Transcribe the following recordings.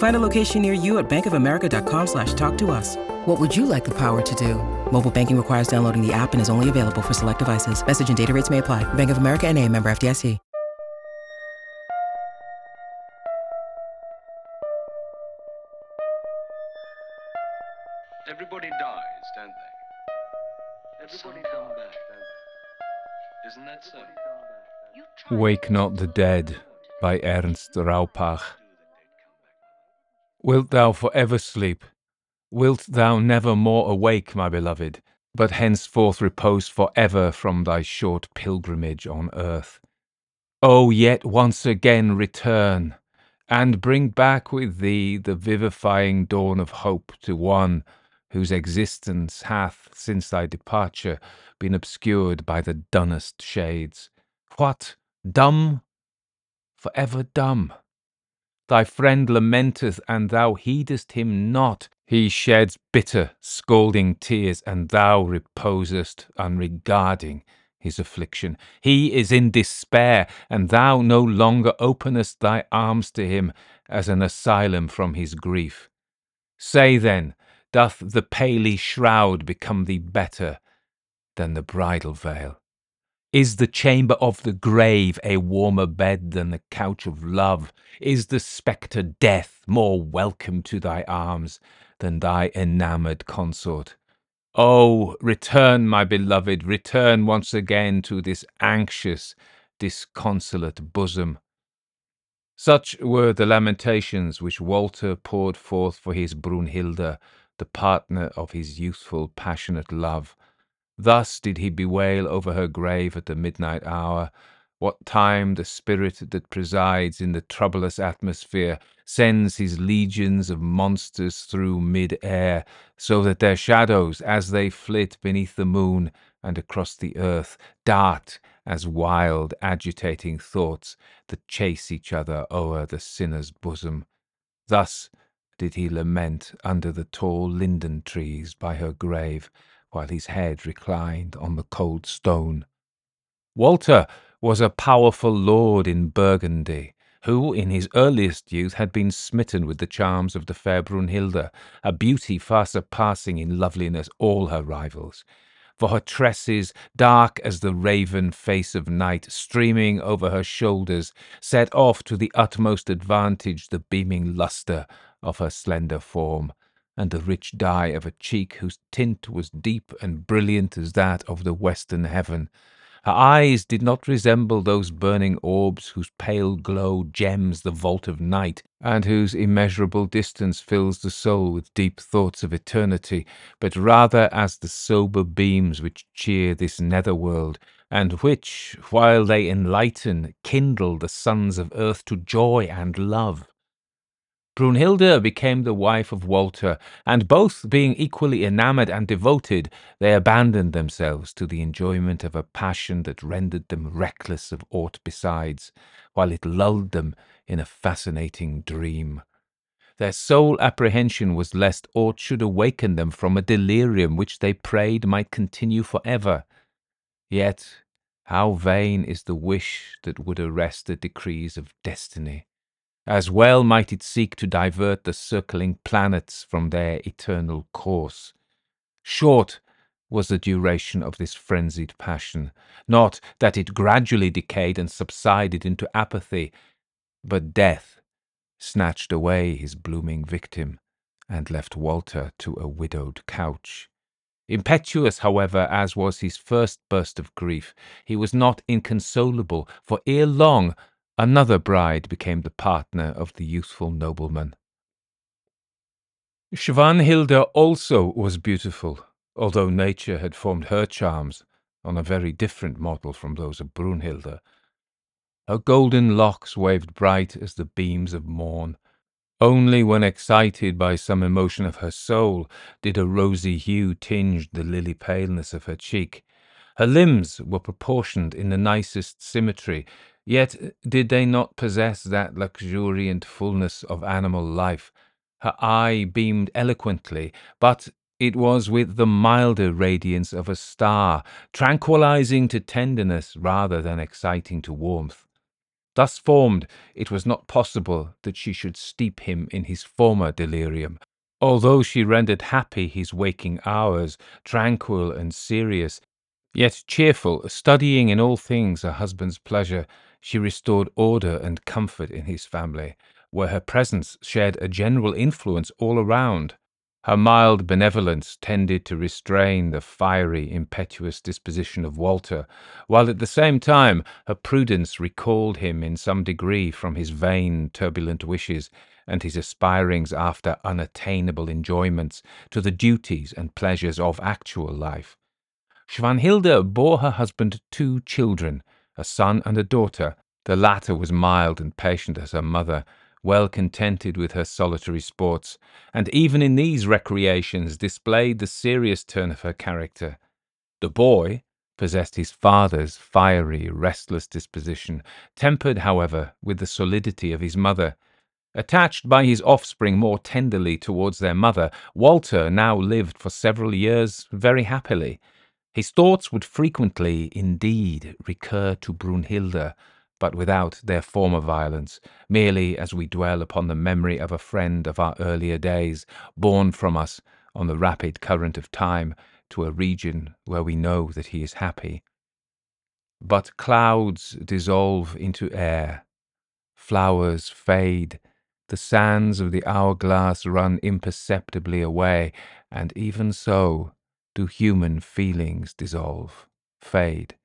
Find a location near you at bankofamerica.com slash talk to us. What would you like the power to do? Mobile banking requires downloading the app and is only available for select devices. Message and data rates may apply. Bank of America and a member FDIC. Everybody dies, don't they? Everybody come back, don't they? Isn't that so? Wake Not the Dead by Ernst Raupach. Wilt thou for ever sleep? Wilt thou never more awake, my beloved, but henceforth repose for ever from thy short pilgrimage on earth? O yet once again return, and bring back with thee the vivifying dawn of hope to one whose existence hath, since thy departure, been obscured by the dunnest shades. What? Dumb? For ever dumb? Thy friend lamenteth, and thou heedest him not. He sheds bitter, scalding tears, and thou reposest, unregarding his affliction. He is in despair, and thou no longer openest thy arms to him as an asylum from his grief. Say then, doth the paly shroud become thee better than the bridal veil? Is the chamber of the grave a warmer bed than the couch of love? Is the spectre death more welcome to thy arms than thy enamoured consort? Oh, return, my beloved, return once again to this anxious, disconsolate bosom. Such were the lamentations which Walter poured forth for his Brunhilde, the partner of his youthful, passionate love. Thus did he bewail over her grave at the midnight hour, what time the spirit that presides in the troublous atmosphere sends his legions of monsters through mid air, so that their shadows, as they flit beneath the moon and across the earth, dart as wild, agitating thoughts that chase each other o'er the sinner's bosom. Thus did he lament under the tall linden trees by her grave, while his head reclined on the cold stone. Walter was a powerful lord in Burgundy, who in his earliest youth had been smitten with the charms of the fair Brunhilde, a beauty far surpassing in loveliness all her rivals. For her tresses, dark as the raven face of night, streaming over her shoulders, set off to the utmost advantage the beaming lustre of her slender form, and the rich dye of a cheek whose tint was deep and brilliant as that of the western heaven. Her eyes did not resemble those burning orbs whose pale glow gems the vault of night, and whose immeasurable distance fills the soul with deep thoughts of eternity, but rather as the sober beams which cheer this nether world, and which, while they enlighten, kindle the sons of earth to joy and love. Brunhilde became the wife of Walter, and both being equally enamoured and devoted, they abandoned themselves to the enjoyment of a passion that rendered them reckless of aught besides, while it lulled them in a fascinating dream. Their sole apprehension was lest aught should awaken them from a delirium which they prayed might continue for ever. Yet how vain is the wish that would arrest the decrees of destiny! As well might it seek to divert the circling planets from their eternal course. Short was the duration of this frenzied passion, not that it gradually decayed and subsided into apathy, but death snatched away his blooming victim and left Walter to a widowed couch. Impetuous, however, as was his first burst of grief, he was not inconsolable, for ere long another bride became the partner of the youthful nobleman. Svanhilda also was beautiful, although nature had formed her charms on a very different model from those of Brunhilde. Her golden locks waved bright as the beams of morn. Only when excited by some emotion of her soul did a rosy hue tinge the lily paleness of her cheek. Her limbs were proportioned in the nicest symmetry, yet did they not possess that luxuriant fullness of animal life her eye beamed eloquently, but it was with the milder radiance of a star, tranquilizing to tenderness rather than exciting to warmth. Thus formed, it was not possible that she should steep him in his former delirium, although she rendered happy his waking hours, tranquil and serious, yet cheerful, studying in all things her husband's pleasure, she restored order and comfort in his family, where her presence shed a general influence all around. Her mild benevolence tended to restrain the fiery, impetuous disposition of Walter, while at the same time her prudence recalled him in some degree from his vain, turbulent wishes and his aspirings after unattainable enjoyments to the duties and pleasures of actual life. Svanhilda bore her husband two children, a son and a daughter. The latter was mild and patient as her mother, well contented with her solitary sports, and even in these recreations displayed the serious turn of her character. The boy possessed his father's fiery, restless disposition, tempered, however, with the solidity of his mother. Attached by his offspring more tenderly towards their mother, Walter now lived for several years very happily. His thoughts would frequently, indeed, recur to Brunhilde, but without their former violence, merely as we dwell upon the memory of a friend of our earlier days, borne from us on the rapid current of time to a region where we know that he is happy. But clouds dissolve into air, flowers fade, the sands of the hourglass run imperceptibly away, and even so do human feelings dissolve, fade,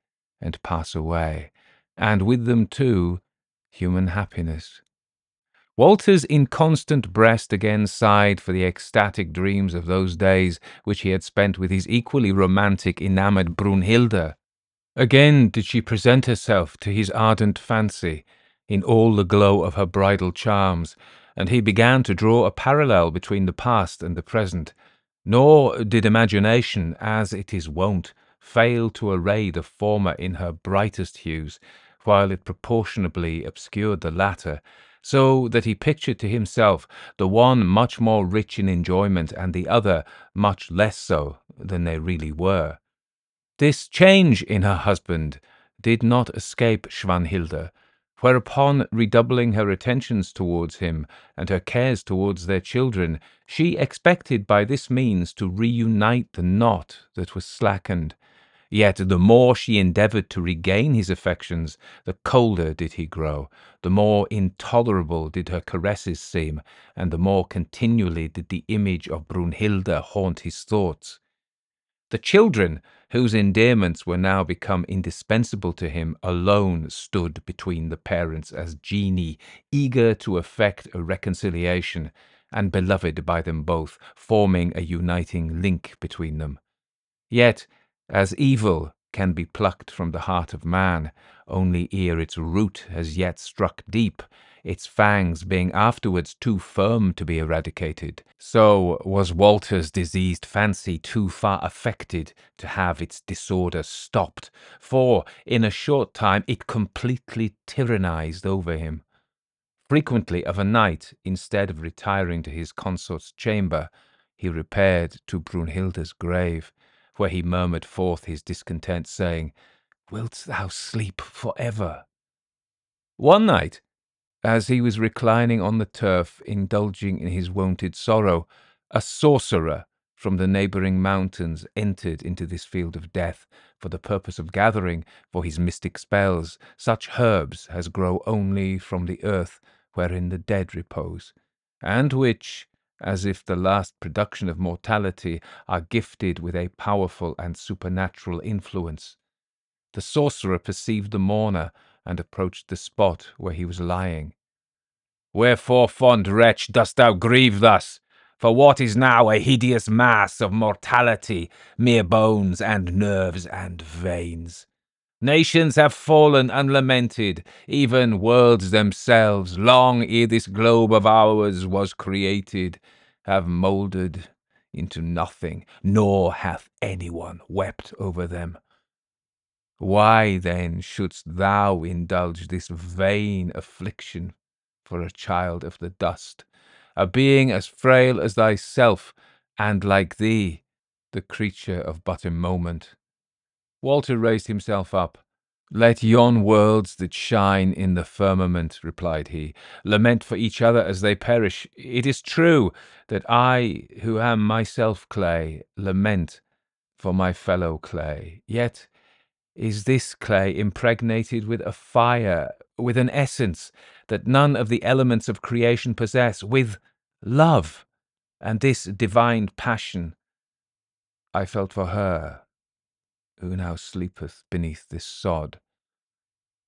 and pass away and with them, too, human happiness. Walter's inconstant breast again sighed for the ecstatic dreams of those days which he had spent with his equally romantic, enamoured Brunhilde. Again did she present herself to his ardent fancy, in all the glow of her bridal charms, and he began to draw a parallel between the past and the present. Nor did imagination, as it is wont, fail to array the former in her brightest hues, while it proportionably obscured the latter, so that he pictured to himself the one much more rich in enjoyment and the other much less so than they really were. This change in her husband did not escape Svanhilde, whereupon, redoubling her attentions towards him and her cares towards their children, she expected by this means to reunite the knot that was slackened, Yet the more she endeavoured to regain his affections, the colder did he grow, the more intolerable did her caresses seem, and the more continually did the image of Brunhilde haunt his thoughts. The children, whose endearments were now become indispensable to him, alone stood between the parents as genii, eager to effect a reconciliation, and beloved by them both, forming a uniting link between them. Yet as evil can be plucked from the heart of man only ere its root has yet struck deep, its fangs being afterwards too firm to be eradicated, so was Walter's diseased fancy too far affected to have its disorder stopped, for in a short time it completely tyrannized over him. Frequently of a night, instead of retiring to his consort's chamber, he repaired to Brunhilde's grave, where he murmured forth his discontent, saying, Wilt thou sleep for ever? One night, as he was reclining on the turf, indulging in his wonted sorrow, a sorcerer from the neighbouring mountains entered into this field of death for the purpose of gathering for his mystic spells such herbs as grow only from the earth wherein the dead repose, and which, as if the last production of mortality, are gifted with a powerful and supernatural influence. The sorcerer perceived the mourner, and approached the spot where he was lying. Wherefore, fond wretch, dost thou grieve thus? For what is now a hideous mass of mortality, mere bones and nerves and veins? Nations have fallen unlamented, even worlds themselves, long ere this globe of ours was created, have mouldered into nothing, nor hath anyone wept over them. Why then shouldst thou indulge this vain affliction for a child of the dust, a being as frail as thyself, and like thee, the creature of but a moment? Walter raised himself up. Let yon worlds that shine in the firmament, replied he, lament for each other as they perish. It is true that I, who am myself clay, lament for my fellow clay. Yet is this clay impregnated with a fire, with an essence that none of the elements of creation possess, with love, and this divine passion I felt for her who now sleepeth beneath this sod.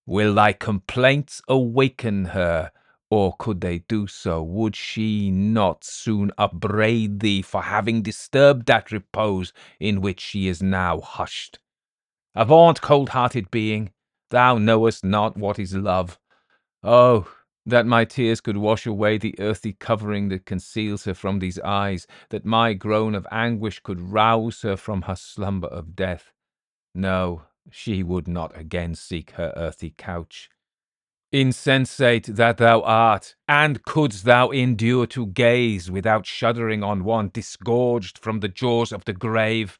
Will thy complaints awaken her? Or could they do so, would she not soon upbraid thee for having disturbed that repose in which she is now hushed? Avaunt, cold hearted being, thou knowest not what is love. Oh, that my tears could wash away the earthy covering that conceals her from these eyes, that my groan of anguish could rouse her from her slumber of death. No, she would not again seek her earthy couch. Insensate that thou art, and couldst thou endure to gaze without shuddering on one disgorged from the jaws of the grave?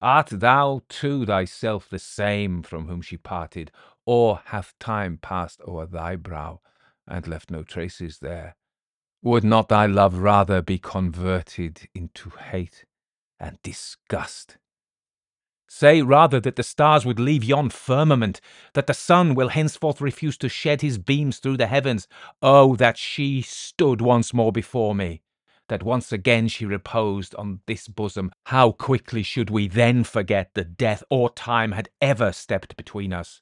Art thou too thyself the same from whom she parted, or hath time passed o'er thy brow and left no traces there? Would not thy love rather be converted into hate and disgust? Say rather that the stars would leave yon firmament, that the sun will henceforth refuse to shed his beams through the heavens. Oh, that she stood once more before me, that once again she reposed on this bosom. How quickly should we then forget that death or time had ever stepped between us.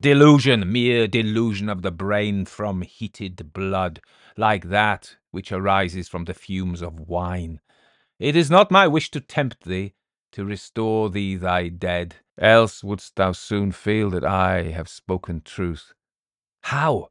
Delusion, mere delusion of the brain from heated blood, like that which arises from the fumes of wine. It is not my wish to tempt thee to restore thee thy dead, else wouldst thou soon feel that I have spoken truth. How?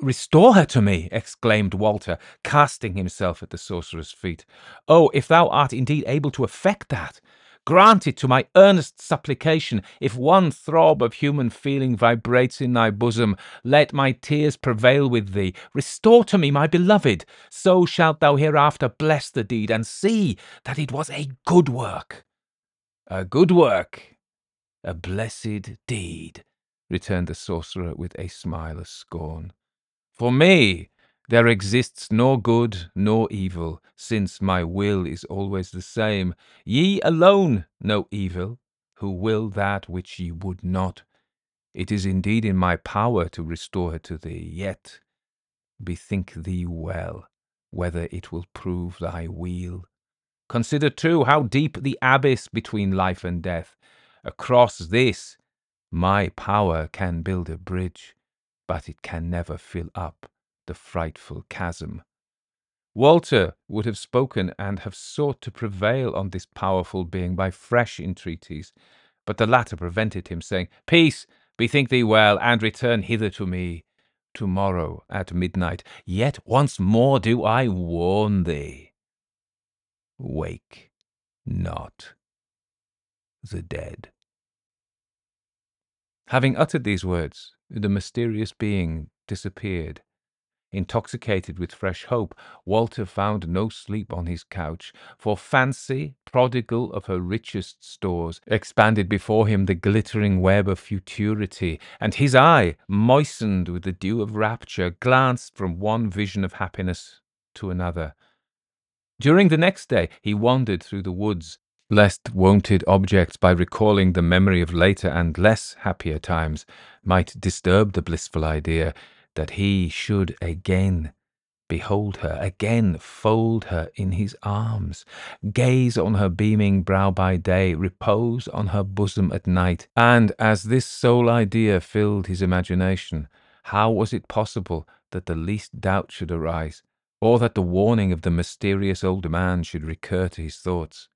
Restore her to me, exclaimed Walter, casting himself at the sorcerer's feet. Oh, if thou art indeed able to effect that, grant it to my earnest supplication. If one throb of human feeling vibrates in thy bosom, let my tears prevail with thee. Restore to me my beloved, so shalt thou hereafter bless the deed, and see that it was a good work. A good work, a blessed deed, returned the sorcerer with a smile of scorn. For me, there exists nor good nor evil, since my will is always the same. Ye alone know evil, who will that which ye would not. It is indeed in my power to restore her to thee, yet bethink thee well whether it will prove thy weal. Consider, too, how deep the abyss between life and death. Across this, my power can build a bridge, but it can never fill up the frightful chasm. Walter would have spoken and have sought to prevail on this powerful being by fresh entreaties, but the latter prevented him, saying, Peace, bethink thee well, and return hither to me tomorrow at midnight. Yet once more do I warn thee wake not the dead. Having uttered these words, the mysterious being disappeared. Intoxicated with fresh hope, Walter found no sleep on his couch, for fancy, prodigal of her richest stores, expanded before him the glittering web of futurity, and his eye, moistened with the dew of rapture, glanced from one vision of happiness to another. During the next day, he wandered through the woods, lest wonted objects, by recalling the memory of later and less happier times, might disturb the blissful idea that he should again behold her, again fold her in his arms, gaze on her beaming brow by day, repose on her bosom at night. And as this sole idea filled his imagination, how was it possible that the least doubt should arise, or that the warning of the mysterious old man should recur to his thoughts?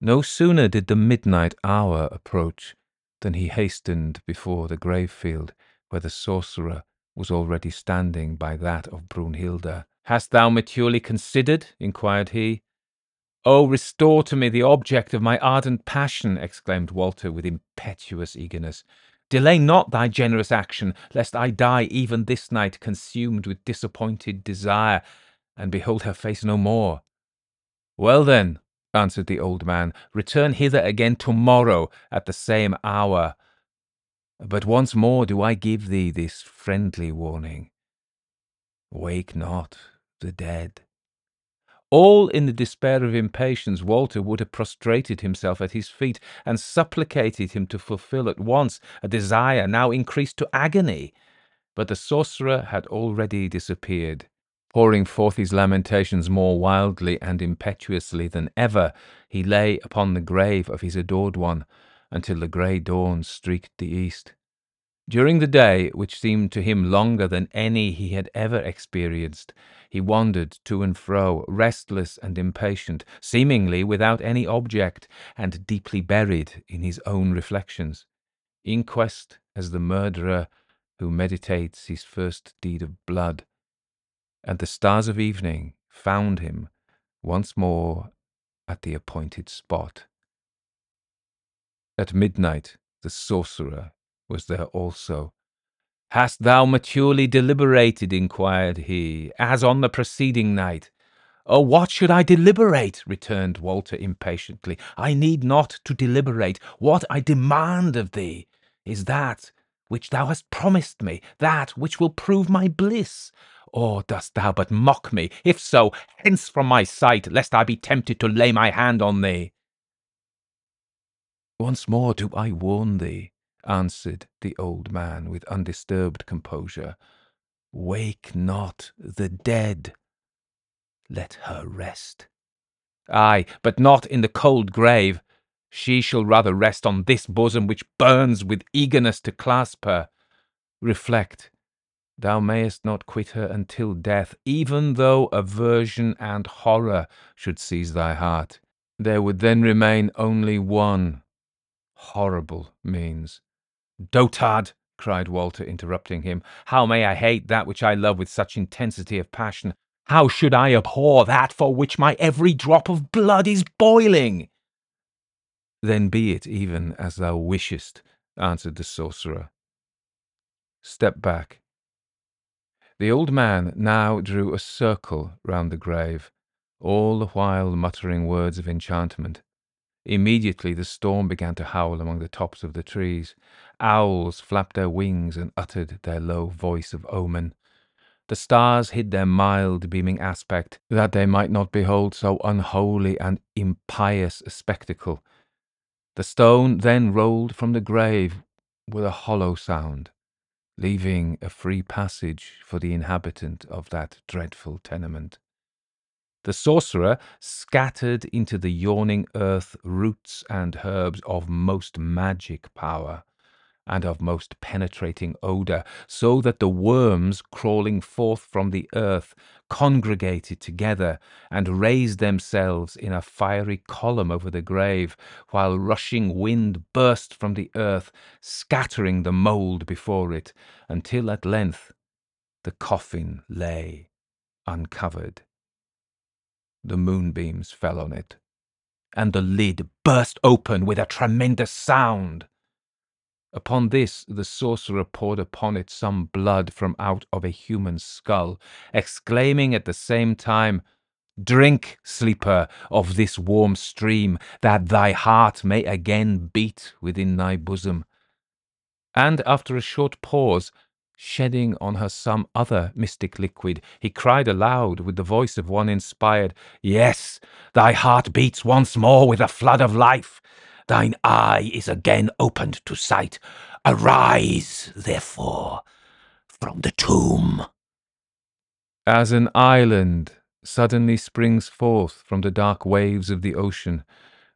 No sooner did the midnight hour approach than he hastened before the grave field, where the sorcerer was already standing by that of Brunhilda. Hast thou maturely considered? inquired he. Oh, restore to me the object of my ardent passion, exclaimed Walter with impetuous eagerness. Delay not thy generous action, lest I die even this night consumed with disappointed desire, and behold her face no more. Well then, answered the old man, return hither again tomorrow at the same hour. But once more do I give thee this friendly warning Wake not the dead. All in the despair of impatience, Walter would have prostrated himself at his feet and supplicated him to fulfill at once a desire now increased to agony. But the sorcerer had already disappeared. Pouring forth his lamentations more wildly and impetuously than ever, he lay upon the grave of his adored one until the grey dawn streaked the east. During the day, which seemed to him longer than any he had ever experienced, he wandered to and fro, restless and impatient, seemingly without any object, and deeply buried in his own reflections, in quest as the murderer who meditates his first deed of blood. And the stars of evening found him once more at the appointed spot. At midnight, the sorcerer was there also. Hast thou maturely deliberated? inquired he, as on the preceding night. Oh, what should I deliberate? returned Walter impatiently. I need not to deliberate. What I demand of thee is that which thou hast promised me, that which will prove my bliss. Or dost thou but mock me? If so, hence from my sight, lest I be tempted to lay my hand on thee. Once more do I warn thee, answered the old man with undisturbed composure. Wake not the dead. Let her rest. Ay, but not in the cold grave. She shall rather rest on this bosom which burns with eagerness to clasp her. Reflect. Thou mayest not quit her until death, even though aversion and horror should seize thy heart. There would then remain only one horrible means Dotard, cried Walter, interrupting him, how may I hate that which I love with such intensity of passion? How should I abhor that for which my every drop of blood is boiling? Then be it even as thou wishest, answered the sorcerer. Step back. The old man now drew a circle round the grave, all the while muttering words of enchantment. Immediately the storm began to howl among the tops of the trees. Owls flapped their wings and uttered their low voice of omen. The stars hid their mild, beaming aspect, that they might not behold so unholy and impious a spectacle. The stone then rolled from the grave with a hollow sound, leaving a free passage for the inhabitant of that dreadful tenement. The sorcerer scattered into the yawning earth roots and herbs of most magic power and of most penetrating odour, so that the worms crawling forth from the earth congregated together and raised themselves in a fiery column over the grave, while rushing wind burst from the earth, scattering the mould before it, until at length the coffin lay uncovered the moonbeams fell on it, and the lid burst open with a tremendous sound. Upon this, the sorcerer poured upon it some blood from out of a human skull, exclaiming at the same time, Drink, sleeper, of this warm stream, that thy heart may again beat within thy bosom. And after a short pause, shedding on her some other mystic liquid, he cried aloud with the voice of one inspired, Yes, thy heart beats once more with a flood of life. Thine eye is again opened to sight. Arise, therefore, from the tomb. As an island suddenly springs forth from the dark waves of the ocean,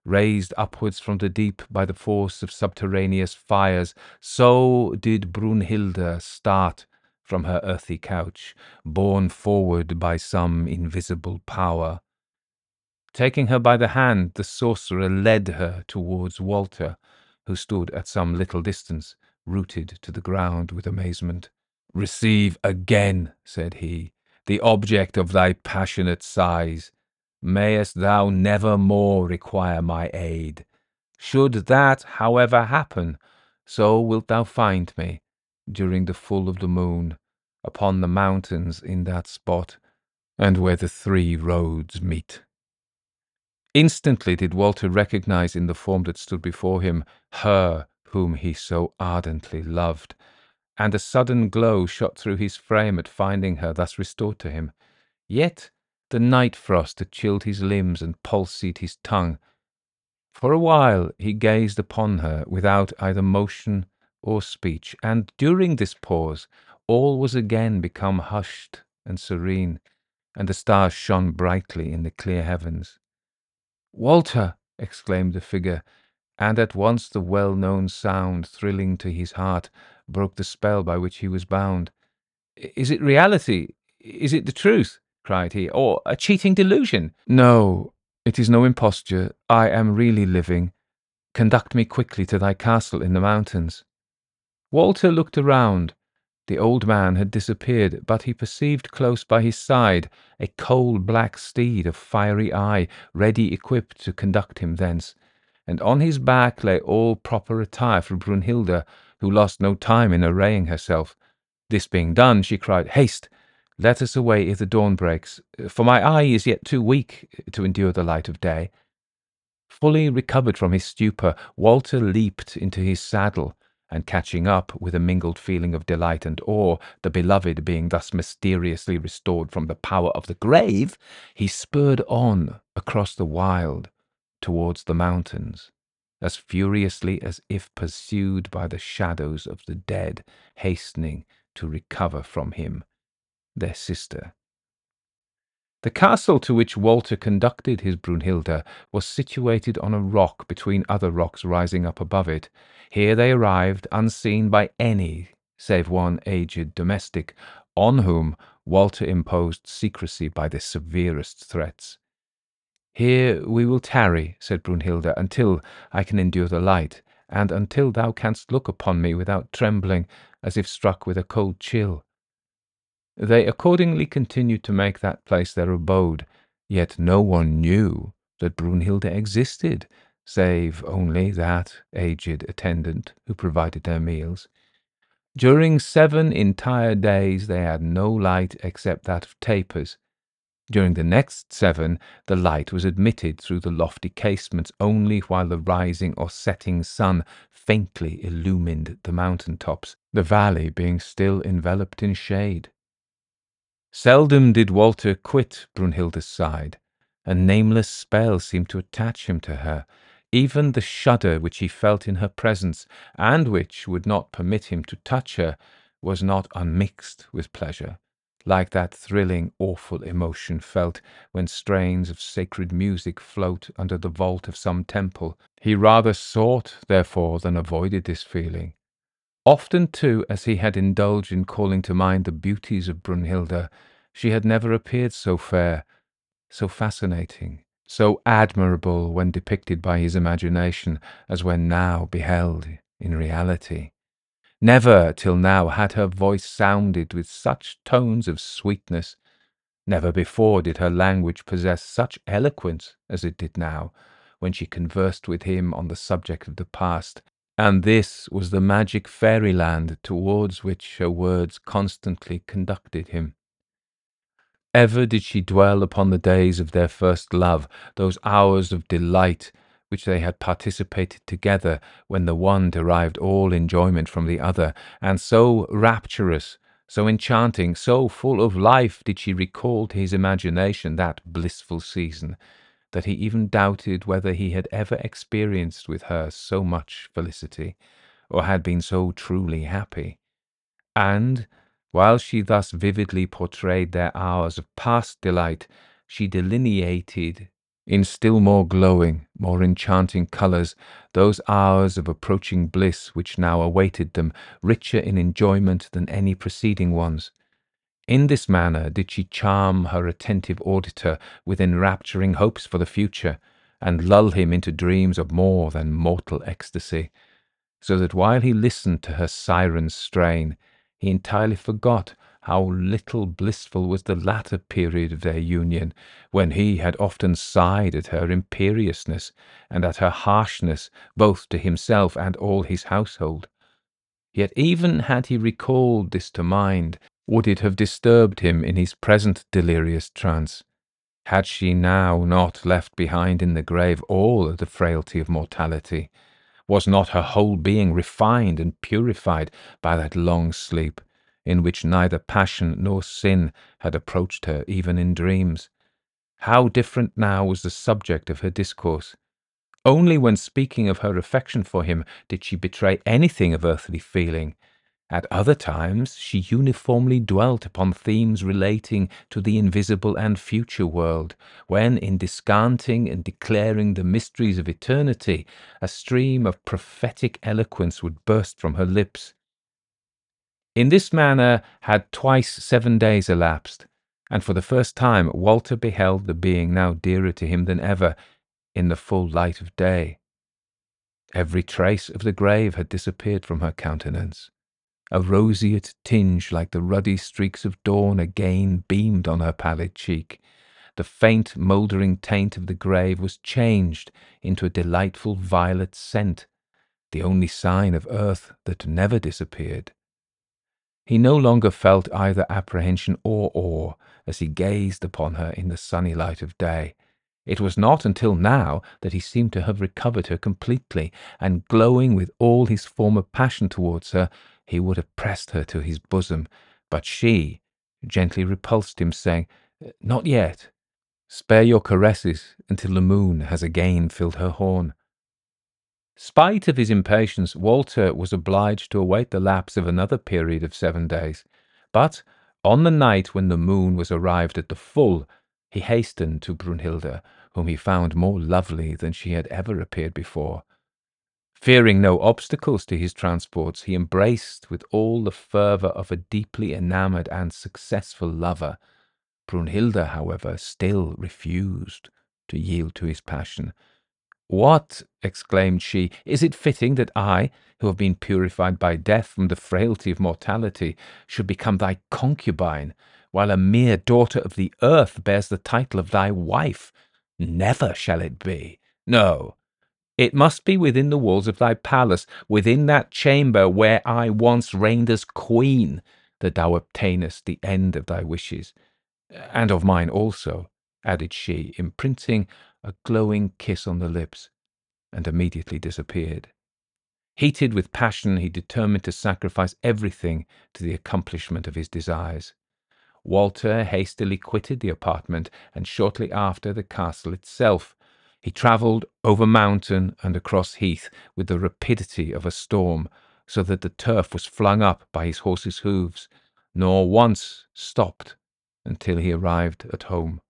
raised upwards from the deep by the force of subterraneous fires, so did Brunhilde start from her earthy couch, borne forward by some invisible power. Taking her by the hand, the sorcerer led her towards Walter, who stood at some little distance, rooted to the ground with amazement. Receive again, said he, the object of thy passionate sighs. Mayest thou never more require my aid. Should that, however, happen, so wilt thou find me, during the full of the moon, upon the mountains in that spot, and where the three roads meet. Instantly did Walter recognize in the form that stood before him her whom he so ardently loved, and a sudden glow shot through his frame at finding her thus restored to him. Yet the night frost had chilled his limbs and palsied his tongue. For a while he gazed upon her without either motion or speech, and during this pause all was again become hushed and serene, and the stars shone brightly in the clear heavens. Walter! exclaimed the figure, and at once the well known sound, thrilling to his heart, broke the spell by which he was bound. Is it reality? Is it the truth? cried he, or a cheating delusion? No, it is no imposture. I am really living. Conduct me quickly to thy castle in the mountains. Walter looked around. The old man had disappeared, but he perceived close by his side a coal black steed of fiery eye, ready equipped to conduct him thence and on his back lay all proper attire for Brunhilde, who lost no time in arraying herself. This being done, she cried, Haste! Let us away ere the dawn breaks, for my eye is yet too weak to endure the light of day. Fully recovered from his stupor, Walter leaped into his saddle, and catching up, with a mingled feeling of delight and awe, the beloved being thus mysteriously restored from the power of the grave, he spurred on across the wild, towards the mountains, as furiously as if pursued by the shadows of the dead, hastening to recover from him their sister. The castle to which Walter conducted his Brunhilde was situated on a rock between other rocks rising up above it. Here they arrived, unseen by any save one aged domestic, on whom Walter imposed secrecy by the severest threats. Here we will tarry, said Brunhilde, until I can endure the light, and until thou canst look upon me without trembling, as if struck with a cold chill. They accordingly continued to make that place their abode, yet no one knew that Brunhilde existed, save only that aged attendant who provided their meals. During seven entire days they had no light except that of tapers, during the next seven, the light was admitted through the lofty casements only while the rising or setting sun faintly illumined the mountain tops, the valley being still enveloped in shade. Seldom did Walter quit Brunhilde's side. A nameless spell seemed to attach him to her. Even the shudder which he felt in her presence, and which would not permit him to touch her, was not unmixed with pleasure like that thrilling, awful emotion felt when strains of sacred music float under the vault of some temple. He rather sought, therefore, than avoided this feeling. Often, too, as he had indulged in calling to mind the beauties of Brunhilde, she had never appeared so fair, so fascinating, so admirable when depicted by his imagination as when now beheld in reality. Never till now had her voice sounded with such tones of sweetness. Never before did her language possess such eloquence as it did now, when she conversed with him on the subject of the past, and this was the magic fairyland towards which her words constantly conducted him. Ever did she dwell upon the days of their first love, those hours of delight which they had participated together when the one derived all enjoyment from the other, and so rapturous, so enchanting, so full of life did she recall to his imagination that blissful season, that he even doubted whether he had ever experienced with her so much felicity, or had been so truly happy. And, While she thus vividly portrayed their hours of past delight, she delineated in still more glowing, more enchanting colours those hours of approaching bliss which now awaited them, richer in enjoyment than any preceding ones. In this manner did she charm her attentive auditor with enrapturing hopes for the future, and lull him into dreams of more than mortal ecstasy, so that while he listened to her siren strain, he entirely forgot how little blissful was the latter period of their union, when he had often sighed at her imperiousness and at her harshness both to himself and all his household. Yet even had he recalled this to mind, would it have disturbed him in his present delirious trance? Had she now not left behind in the grave all of the frailty of mortality? Was not her whole being refined and purified by that long sleep, in which neither passion nor sin had approached her even in dreams? How different now was the subject of her discourse! Only when speaking of her affection for him did she betray anything of earthly feeling, at other times she uniformly dwelt upon themes relating to the invisible and future world, when, in descanting and declaring the mysteries of eternity, a stream of prophetic eloquence would burst from her lips. In this manner had twice seven days elapsed, and for the first time Walter beheld the being now dearer to him than ever in the full light of day. Every trace of the grave had disappeared from her countenance. A roseate tinge like the ruddy streaks of dawn again beamed on her pallid cheek. The faint mouldering taint of the grave was changed into a delightful violet scent, the only sign of earth that never disappeared. He no longer felt either apprehension or awe as he gazed upon her in the sunny light of day. It was not until now that he seemed to have recovered her completely, and glowing with all his former passion towards her, he would have pressed her to his bosom, but she gently repulsed him, saying, uh, Not yet. Spare your caresses until the moon has again filled her horn. Spite of his impatience, Walter was obliged to await the lapse of another period of seven days. But on the night when the moon was arrived at the full, he hastened to Brunhilde, whom he found more lovely than she had ever appeared before. Fearing no obstacles to his transports, he embraced with all the fervour of a deeply enamoured and successful lover. Brunhilde, however, still refused to yield to his passion. What, exclaimed she, is it fitting that I, who have been purified by death from the frailty of mortality, should become thy concubine, while a mere daughter of the earth bears the title of thy wife? Never shall it be. No, it must be within the walls of thy palace, within that chamber where I once reigned as queen, that thou obtainest the end of thy wishes, and of mine also, added she, imprinting a glowing kiss on the lips, and immediately disappeared. Heated with passion, he determined to sacrifice everything to the accomplishment of his desires. Walter hastily quitted the apartment, and shortly after the castle itself, he travelled over mountain and across heath with the rapidity of a storm, so that the turf was flung up by his horse's hoofs, nor once stopped until he arrived at home.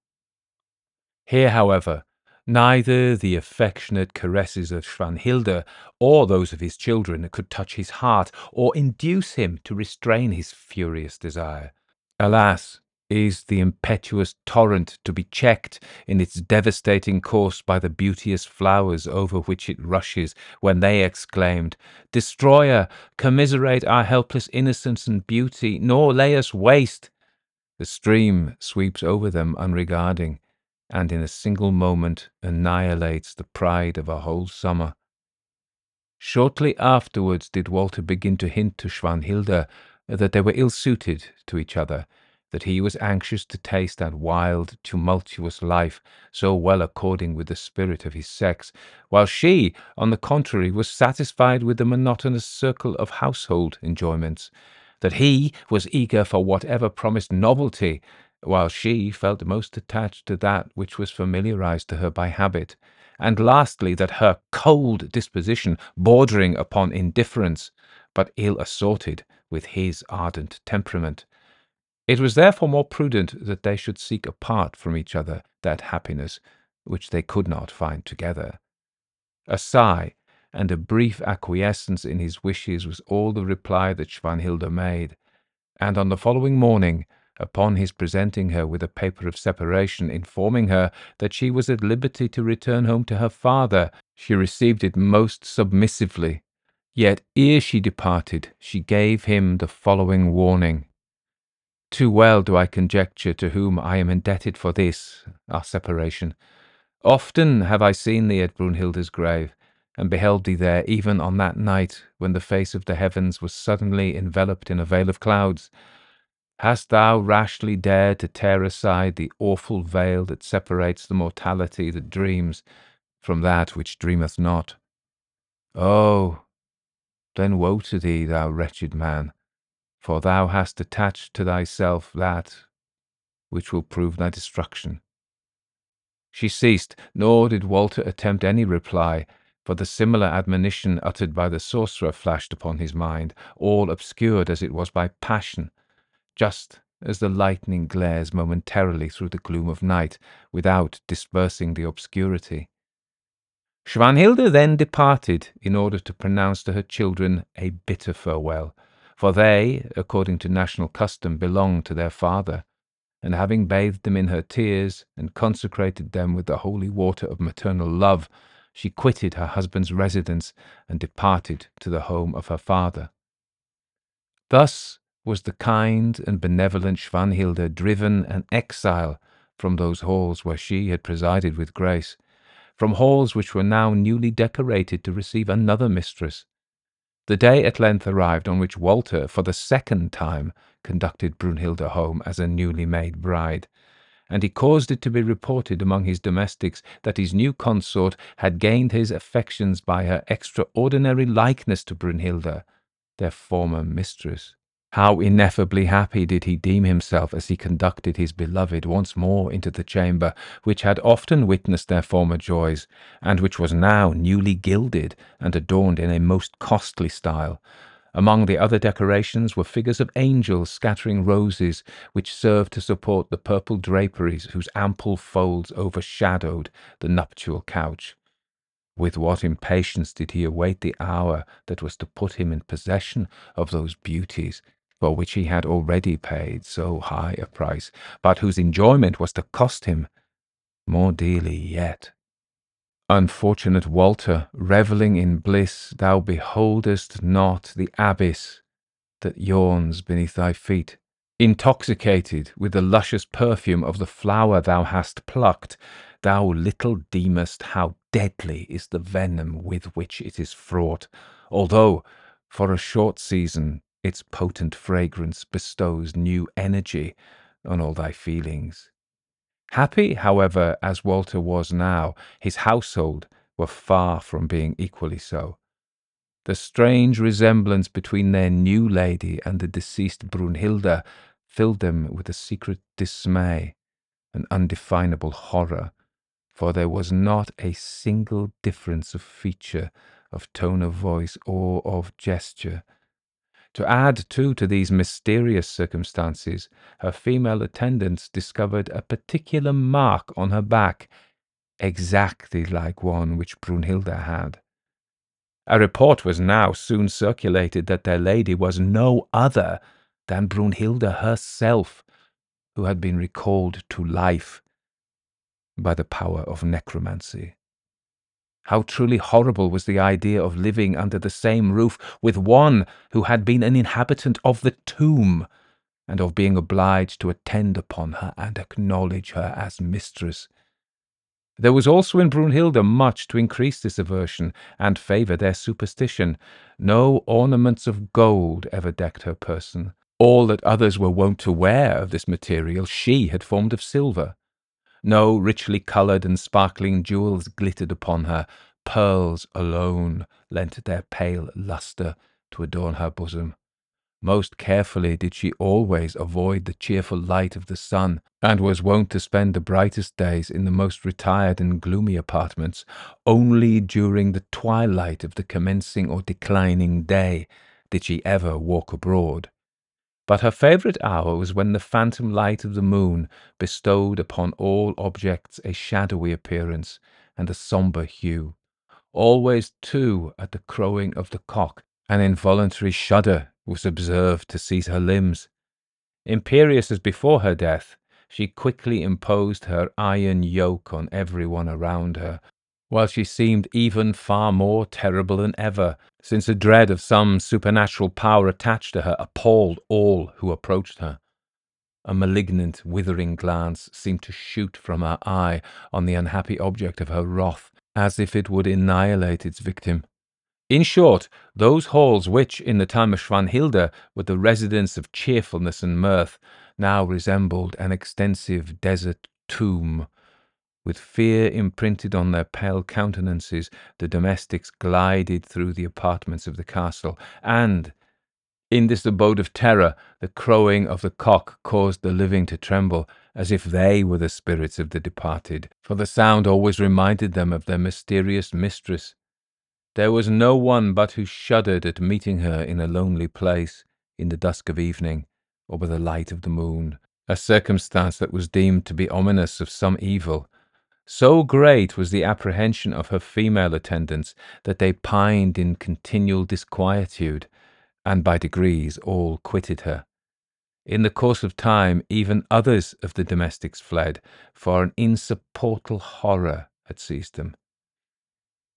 Here, however, neither the affectionate caresses of Svanhilde or those of his children could touch his heart or induce him to restrain his furious desire. Alas, is the impetuous torrent to be checked in its devastating course by the beauteous flowers over which it rushes, when they exclaimed, Destroyer, commiserate our helpless innocence and beauty, nor lay us waste. The stream sweeps over them unregarding, and in a single moment annihilates the pride of a whole summer. Shortly afterwards did Walter begin to hint to Svanhilde that they were ill suited to each other, that he was anxious to taste that wild, tumultuous life, so well according with the spirit of his sex, while she, on the contrary, was satisfied with the monotonous circle of household enjoyments, that he was eager for whatever promised novelty, while she felt most attached to that which was familiarized to her by habit, and lastly, that her cold disposition, bordering upon indifference, but ill assorted with his ardent temperament, It was therefore more prudent that they should seek apart from each other that happiness which they could not find together. A sigh and a brief acquiescence in his wishes was all the reply that Swanhilda made, and on the following morning, upon his presenting her with a paper of separation informing her that she was at liberty to return home to her father, she received it most submissively. Yet ere she departed, she gave him the following warning. Too well do I conjecture to whom I am indebted for this, our separation. Often have I seen thee at Brunhilde's grave, and beheld thee there even on that night when the face of the heavens was suddenly enveloped in a veil of clouds. Hast thou rashly dared to tear aside the awful veil that separates the mortality that dreams from that which dreameth not? Oh, then woe to thee, thou wretched man, for thou hast attached to thyself that which will prove thy destruction. She ceased, nor did Walter attempt any reply, for the similar admonition uttered by the sorcerer flashed upon his mind, all obscured as it was by passion, just as the lightning glares momentarily through the gloom of night, without dispersing the obscurity. Swanhilda then departed in order to pronounce to her children a bitter farewell, for they, according to national custom, belonged to their father, and having bathed them in her tears and consecrated them with the holy water of maternal love, she quitted her husband's residence and departed to the home of her father. Thus was the kind and benevolent Swanhilda driven an exile from those halls where she had presided with grace, from halls which were now newly decorated to receive another mistress. The day at length arrived on which Walter, for the second time, conducted Brunhilda home as a newly made bride, and he caused it to be reported among his domestics that his new consort had gained his affections by her extraordinary likeness to Brunhilda, their former mistress. How ineffably happy did he deem himself as he conducted his beloved once more into the chamber which had often witnessed their former joys, and which was now newly gilded and adorned in a most costly style. Among the other decorations were figures of angels scattering roses, which served to support the purple draperies whose ample folds overshadowed the nuptial couch. With what impatience did he await the hour that was to put him in possession of those beauties for which he had already paid so high a price, but whose enjoyment was to cost him more dearly yet. Unfortunate Walter, revelling in bliss, thou beholdest not the abyss that yawns beneath thy feet. Intoxicated with the luscious perfume of the flower thou hast plucked, thou little deemest how deadly is the venom with which it is fraught, although, for a short season, its potent fragrance bestows new energy on all thy feelings. Happy, however, as Walter was now, his household were far from being equally so. The strange resemblance between their new lady and the deceased Brunhilda filled them with a secret dismay, an undefinable horror, for there was not a single difference of feature, of tone of voice, or of gesture to add, too, to these mysterious circumstances, her female attendants discovered a particular mark on her back, exactly like one which Brunhilda had. A report was now soon circulated that their lady was no other than Brunhilda herself, who had been recalled to life by the power of necromancy. How truly horrible was the idea of living under the same roof with one who had been an inhabitant of the tomb, and of being obliged to attend upon her and acknowledge her as mistress. There was also in Brunhilda much to increase this aversion and favour their superstition. No ornaments of gold ever decked her person. All that others were wont to wear of this material she had formed of silver. No richly coloured and sparkling jewels glittered upon her. Pearls alone lent their pale lustre to adorn her bosom. Most carefully did she always avoid the cheerful light of the sun, and was wont to spend the brightest days in the most retired and gloomy apartments. Only during the twilight of the commencing or declining day did she ever walk abroad. But her favourite hour was when the phantom light of the moon bestowed upon all objects a shadowy appearance and a sombre hue. Always, too, at the crowing of the cock, an involuntary shudder was observed to seize her limbs. Imperious as before her death, she quickly imposed her iron yoke on every one around her, while she seemed even far more terrible than ever, since a dread of some supernatural power attached to her appalled all who approached her. A malignant, withering glance seemed to shoot from her eye on the unhappy object of her wrath, as if it would annihilate its victim. In short, those halls which, in the time of Swanhilda, were the residence of cheerfulness and mirth, now resembled an extensive desert tomb. With fear imprinted on their pale countenances, the domestics glided through the apartments of the castle, and, in this abode of terror, the crowing of the cock caused the living to tremble, as if they were the spirits of the departed, for the sound always reminded them of their mysterious mistress. There was no one but who shuddered at meeting her in a lonely place, in the dusk of evening, or by the light of the moon, a circumstance that was deemed to be ominous of some evil. So great was the apprehension of her female attendants that they pined in continual disquietude, and by degrees all quitted her. In the course of time, even others of the domestics fled, for an insupportable horror had seized them.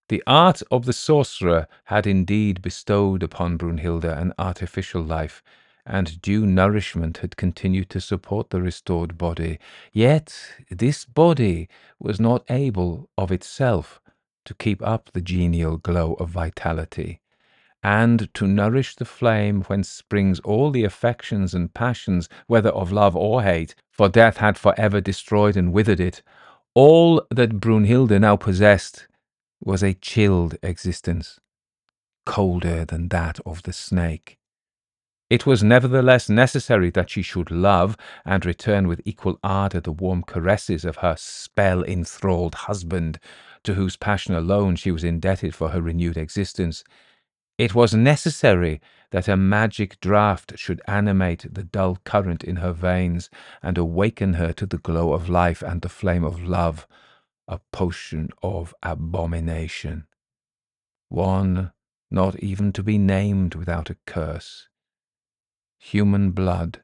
The art of the sorcerer had indeed bestowed upon Brunhilde an artificial life, and due nourishment had continued to support the restored body. Yet this body was not able of itself to keep up the genial glow of vitality, and to nourish the flame whence springs all the affections and passions, whether of love or hate, for death had for ever destroyed and withered it. All that Brunhilde now possessed was a chilled existence, colder than that of the snake. It was nevertheless necessary that she should love and return with equal ardour the warm caresses of her spell enthralled husband, to whose passion alone she was indebted for her renewed existence. It was necessary that a magic draught should animate the dull current in her veins and awaken her to the glow of life and the flame of love a potion of abomination, one not even to be named without a curse. Human blood,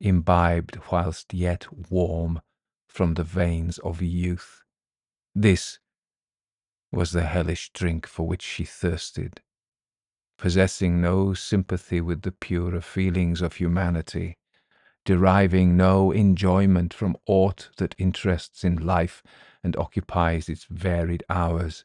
imbibed whilst yet warm from the veins of youth. This was the hellish drink for which she thirsted, possessing no sympathy with the purer feelings of humanity, deriving no enjoyment from aught that interests in life and occupies its varied hours.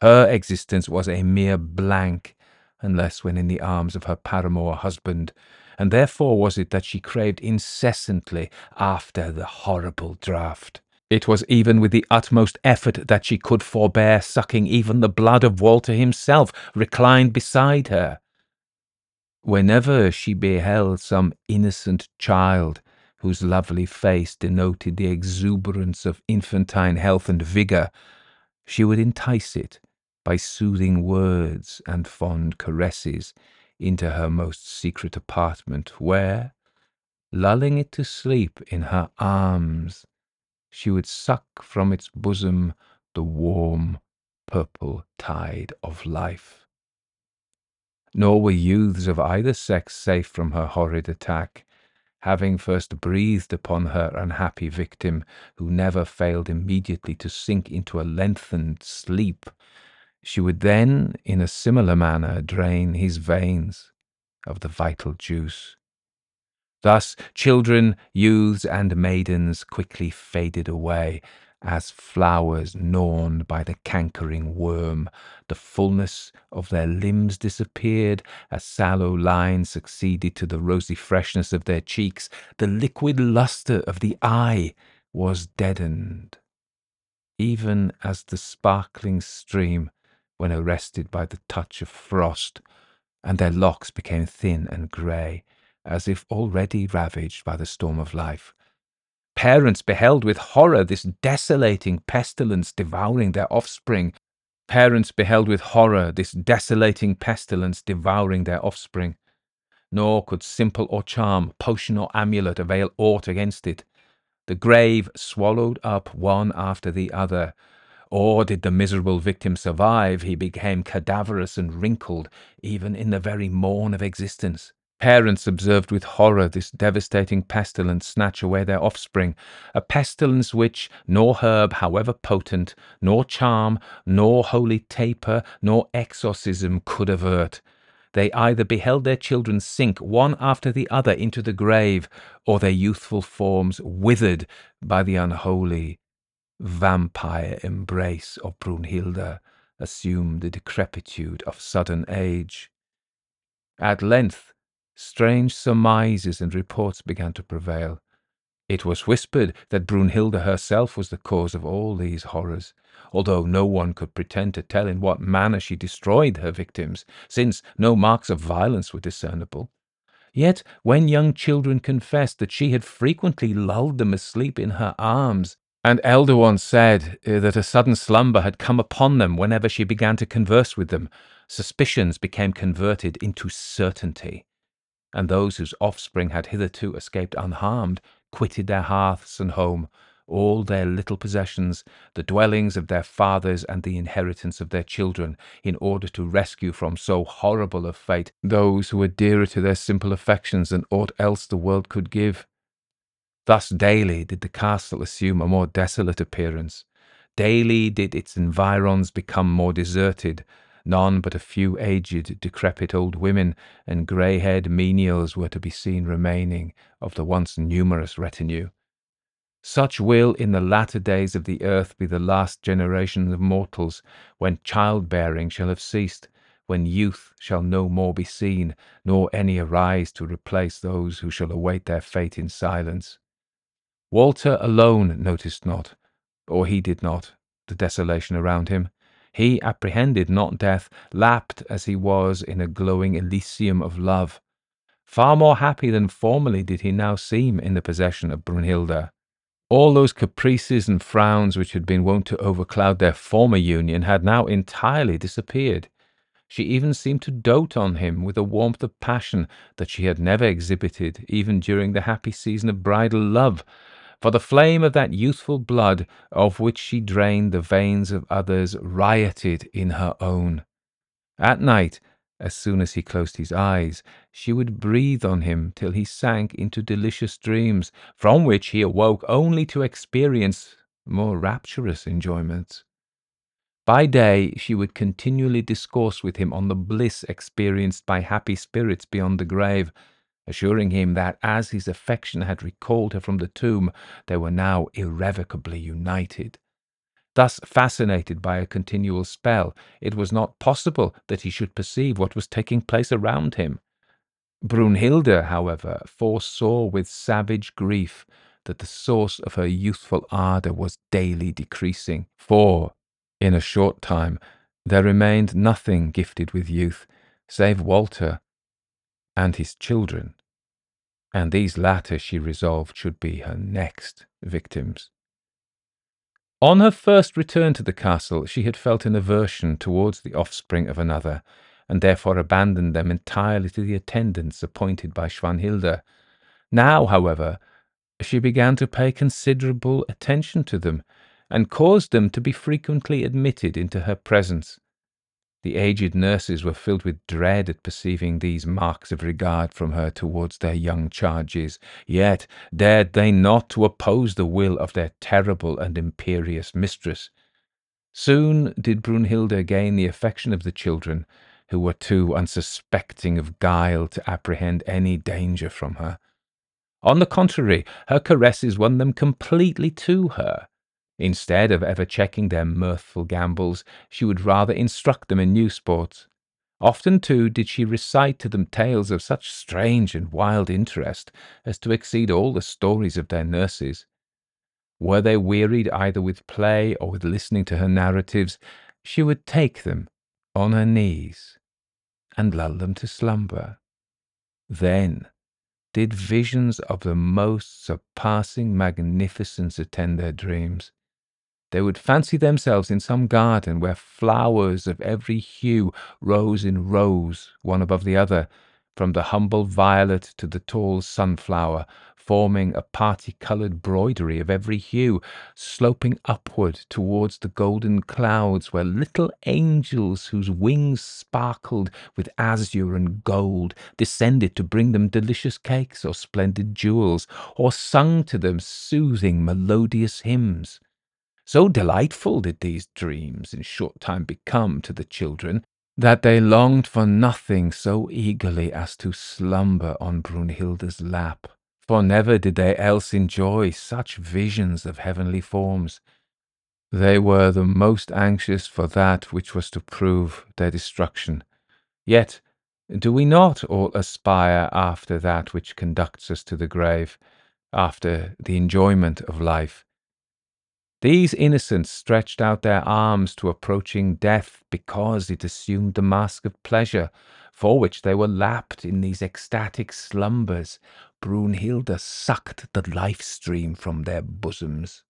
Her existence was a mere blank, unless when in the arms of her paramour husband, and therefore was it that she craved incessantly after the horrible draught. It was even with the utmost effort that she could forbear sucking even the blood of Walter himself, reclined beside her. Whenever she beheld some innocent child whose lovely face denoted the exuberance of infantine health and vigour, she would entice it by soothing words and fond caresses into her most secret apartment, where, lulling it to sleep in her arms, she would suck from its bosom the warm purple tide of life. Nor were youths of either sex safe from her horrid attack having first breathed upon her unhappy victim, who never failed immediately to sink into a lengthened sleep, she would then, in a similar manner, drain his veins of the vital juice. Thus children, youths, and maidens quickly faded away, as flowers gnawn by the cankering worm. The fullness of their limbs disappeared, a sallow line succeeded to the rosy freshness of their cheeks, the liquid lustre of the eye was deadened, even as the sparkling stream when arrested by the touch of frost, and their locks became thin and grey, as if already ravaged by the storm of life. Parents beheld with horror this desolating pestilence devouring their offspring. Parents beheld with horror this desolating pestilence devouring their offspring. nor could simple or charm, potion or amulet avail aught against it. The grave swallowed up one after the other, or did the miserable victim survive, he became cadaverous and wrinkled, even in the very morn of existence. Parents observed with horror this devastating pestilence snatch away their offspring, a pestilence which nor herb, however potent, nor charm, nor holy taper, nor exorcism could avert. They either beheld their children sink one after the other into the grave, or their youthful forms withered by the unholy vampire embrace of Brunhilde assumed the decrepitude of sudden age. At length, strange surmises and reports began to prevail. It was whispered that Brunhilde herself was the cause of all these horrors, although no one could pretend to tell in what manner she destroyed her victims, since no marks of violence were discernible. Yet, when young children confessed that she had frequently lulled them asleep in her arms, and elder ones said uh, that a sudden slumber had come upon them whenever she began to converse with them, suspicions became converted into certainty and those whose offspring had hitherto escaped unharmed quitted their hearths and home, all their little possessions, the dwellings of their fathers and the inheritance of their children, in order to rescue from so horrible a fate those who were dearer to their simple affections than aught else the world could give. Thus daily did the castle assume a more desolate appearance. Daily did its environs become more deserted, None but a few aged, decrepit old women and grey haired menials were to be seen remaining of the once numerous retinue. Such will in the latter days of the earth be the last generation of mortals, when childbearing shall have ceased, when youth shall no more be seen, nor any arise to replace those who shall await their fate in silence. Walter alone noticed not, or heeded not, the desolation around him. He apprehended not death, lapped as he was in a glowing elysium of love. Far more happy than formerly did he now seem in the possession of Brunhilde. All those caprices and frowns which had been wont to overcloud their former union had now entirely disappeared. She even seemed to dote on him with a warmth of passion that she had never exhibited even during the happy season of bridal love, for the flame of that youthful blood of which she drained the veins of others rioted in her own. At night, as soon as he closed his eyes, she would breathe on him till he sank into delicious dreams, from which he awoke only to experience more rapturous enjoyments. By day, she would continually discourse with him on the bliss experienced by happy spirits beyond the grave, assuring him that as his affection had recalled her from the tomb, they were now irrevocably united. Thus fascinated by a continual spell, it was not possible that he should perceive what was taking place around him. Brunhilde, however, foresaw with savage grief that the source of her youthful ardour was daily decreasing, for, in a short time, there remained nothing gifted with youth, save Walter, and his children, and these latter she resolved should be her next victims. On her first return to the castle, she had felt an aversion towards the offspring of another, and therefore abandoned them entirely to the attendants appointed by Schwanhilde. Now, however, she began to pay considerable attention to them, and caused them to be frequently admitted into her presence, the aged nurses were filled with dread at perceiving these marks of regard from her towards their young charges, yet dared they not to oppose the will of their terrible and imperious mistress. Soon did Brunhilde gain the affection of the children, who were too unsuspecting of guile to apprehend any danger from her. On the contrary, her caresses won them completely to her, Instead of ever checking their mirthful gambols, she would rather instruct them in new sports. Often, too, did she recite to them tales of such strange and wild interest as to exceed all the stories of their nurses. Were they wearied either with play or with listening to her narratives, she would take them on her knees and lull them to slumber. Then did visions of the most surpassing magnificence attend their dreams. They would fancy themselves in some garden where flowers of every hue rose in rows, one above the other, from the humble violet to the tall sunflower, forming a parti-coloured broidery of every hue, sloping upward towards the golden clouds where little angels whose wings sparkled with azure and gold descended to bring them delicious cakes or splendid jewels, or sung to them soothing melodious hymns. So delightful did these dreams in short time become to the children that they longed for nothing so eagerly as to slumber on Brunhilde's lap, for never did they else enjoy such visions of heavenly forms. They were the most anxious for that which was to prove their destruction. Yet do we not all aspire after that which conducts us to the grave, after the enjoyment of life? These innocents stretched out their arms to approaching death because it assumed the mask of pleasure, for which they were lapped in these ecstatic slumbers. Brunhilde sucked the life stream from their bosoms.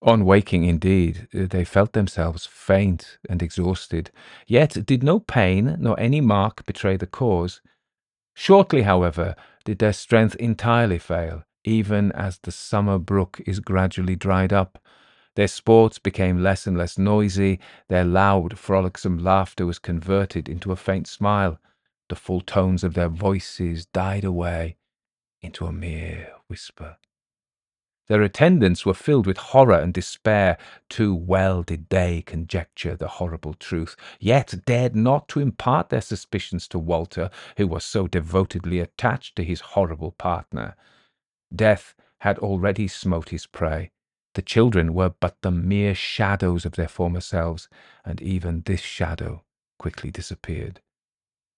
On waking, indeed, eh, they felt themselves faint and exhausted, yet did no pain nor any mark betray the cause. Shortly, however, did their strength entirely fail, even as the summer brook is gradually dried up. Their sports became less and less noisy, their loud, frolicsome laughter was converted into a faint smile, the full tones of their voices died away into a mere whisper. Their attendants were filled with horror and despair. Too well did they conjecture the horrible truth, yet dared not to impart their suspicions to Walter, who was so devotedly attached to his horrible partner. Death had already smote his prey. The children were but the mere shadows of their former selves, and even this shadow quickly disappeared.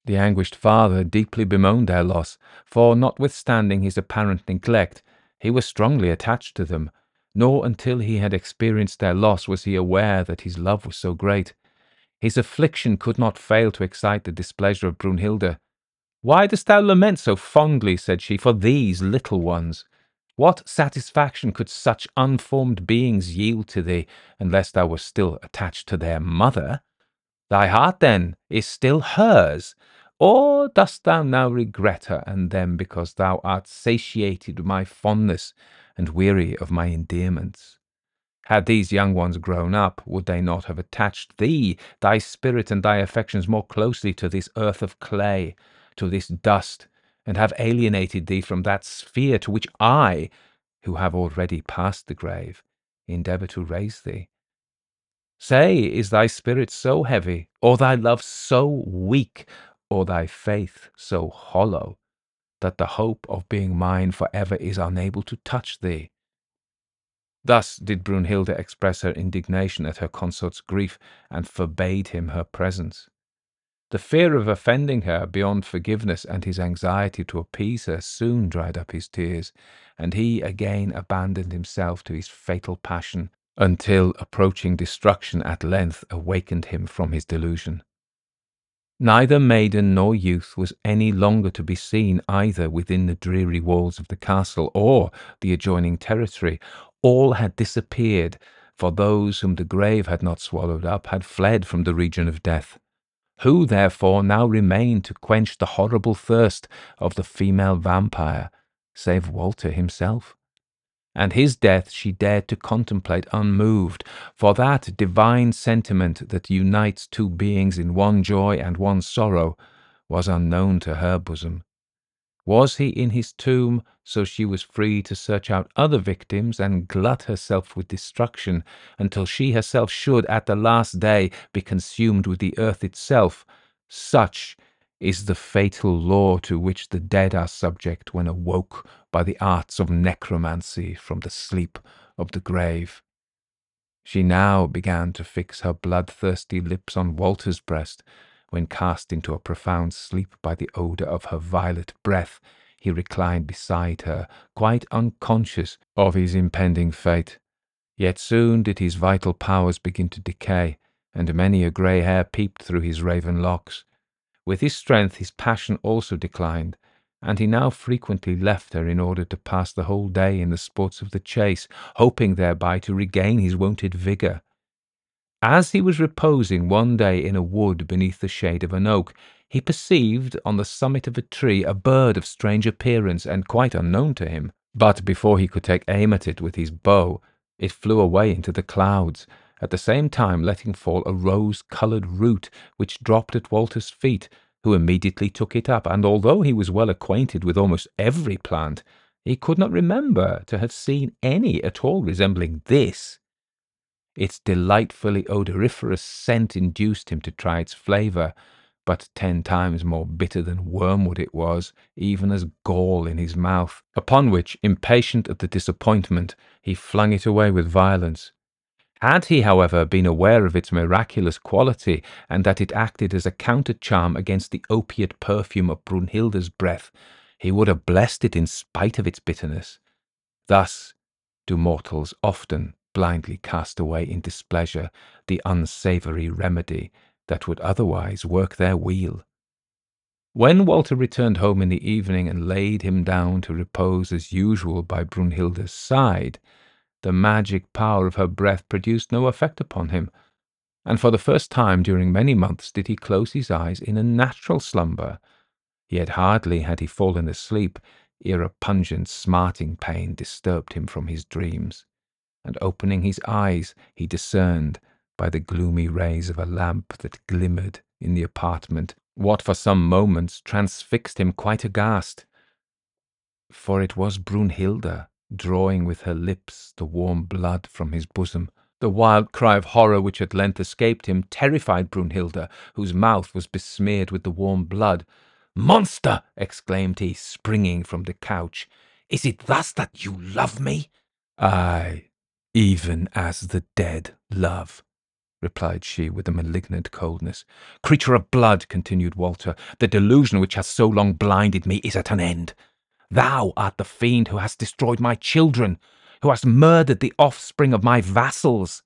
The anguished father deeply bemoaned their loss, for notwithstanding his apparent neglect, he was strongly attached to them, nor until he had experienced their loss was he aware that his love was so great. His affliction could not fail to excite the displeasure of Brunhilde, why dost thou lament so fondly, said she, for these little ones? What satisfaction could such unformed beings yield to thee, unless thou wert still attached to their mother? Thy heart, then, is still hers, or dost thou now regret her and them because thou art satiated with my fondness and weary of my endearments? Had these young ones grown up, would they not have attached thee, thy spirit and thy affections more closely to this earth of clay, to this dust, and have alienated thee from that sphere to which I, who have already passed the grave, endeavour to raise thee. Say, is thy spirit so heavy, or thy love so weak, or thy faith so hollow, that the hope of being mine for ever is unable to touch thee? Thus did Brunhilde express her indignation at her consort's grief, and forbade him her presence. The fear of offending her beyond forgiveness and his anxiety to appease her soon dried up his tears, and he again abandoned himself to his fatal passion until approaching destruction at length awakened him from his delusion. Neither maiden nor youth was any longer to be seen either within the dreary walls of the castle or the adjoining territory. All had disappeared, for those whom the grave had not swallowed up had fled from the region of death. Who, therefore, now remained to quench the horrible thirst of the female vampire, save Walter himself? And his death she dared to contemplate unmoved, for that divine sentiment that unites two beings in one joy and one sorrow was unknown to her bosom. Was he in his tomb, so she was free to search out other victims and glut herself with destruction until she herself should, at the last day, be consumed with the earth itself? Such is the fatal law to which the dead are subject when awoke by the arts of necromancy from the sleep of the grave. She now began to fix her bloodthirsty lips on Walter's breast, when cast into a profound sleep by the odour of her violet breath, he reclined beside her, quite unconscious of his impending fate. Yet soon did his vital powers begin to decay, and many a grey hair peeped through his raven locks. With his strength his passion also declined, and he now frequently left her in order to pass the whole day in the sports of the chase, hoping thereby to regain his wonted vigour. As he was reposing one day in a wood beneath the shade of an oak, he perceived on the summit of a tree a bird of strange appearance and quite unknown to him. But before he could take aim at it with his bow, it flew away into the clouds, at the same time letting fall a rose-coloured root which dropped at Walter's feet, who immediately took it up, and although he was well acquainted with almost every plant, he could not remember to have seen any at all resembling this. Its delightfully odoriferous scent induced him to try its flavour, but ten times more bitter than wormwood it was, even as gall in his mouth, upon which, impatient at the disappointment, he flung it away with violence. Had he, however, been aware of its miraculous quality, and that it acted as a counter-charm against the opiate perfume of Brunhilde's breath, he would have blessed it in spite of its bitterness. Thus do mortals often blindly cast away in displeasure the unsavoury remedy that would otherwise work their weal. When Walter returned home in the evening and laid him down to repose as usual by Brunhilde's side, the magic power of her breath produced no effect upon him, and for the first time during many months did he close his eyes in a natural slumber. Yet hardly had he fallen asleep ere a pungent, smarting pain disturbed him from his dreams, and opening his eyes he discerned by the gloomy rays of a lamp that glimmered in the apartment, what for some moments transfixed him quite aghast. For it was Brunhilde, drawing with her lips the warm blood from his bosom. The wild cry of horror which at length escaped him terrified Brunhilde, whose mouth was besmeared with the warm blood. Monster! exclaimed he, springing from the couch. Is it thus that you love me? Ay, even as the dead love, replied she with a malignant coldness. Creature of blood, continued Walter, the delusion which has so long blinded me is at an end. Thou art the fiend who has destroyed my children, who hast murdered the offspring of my vassals.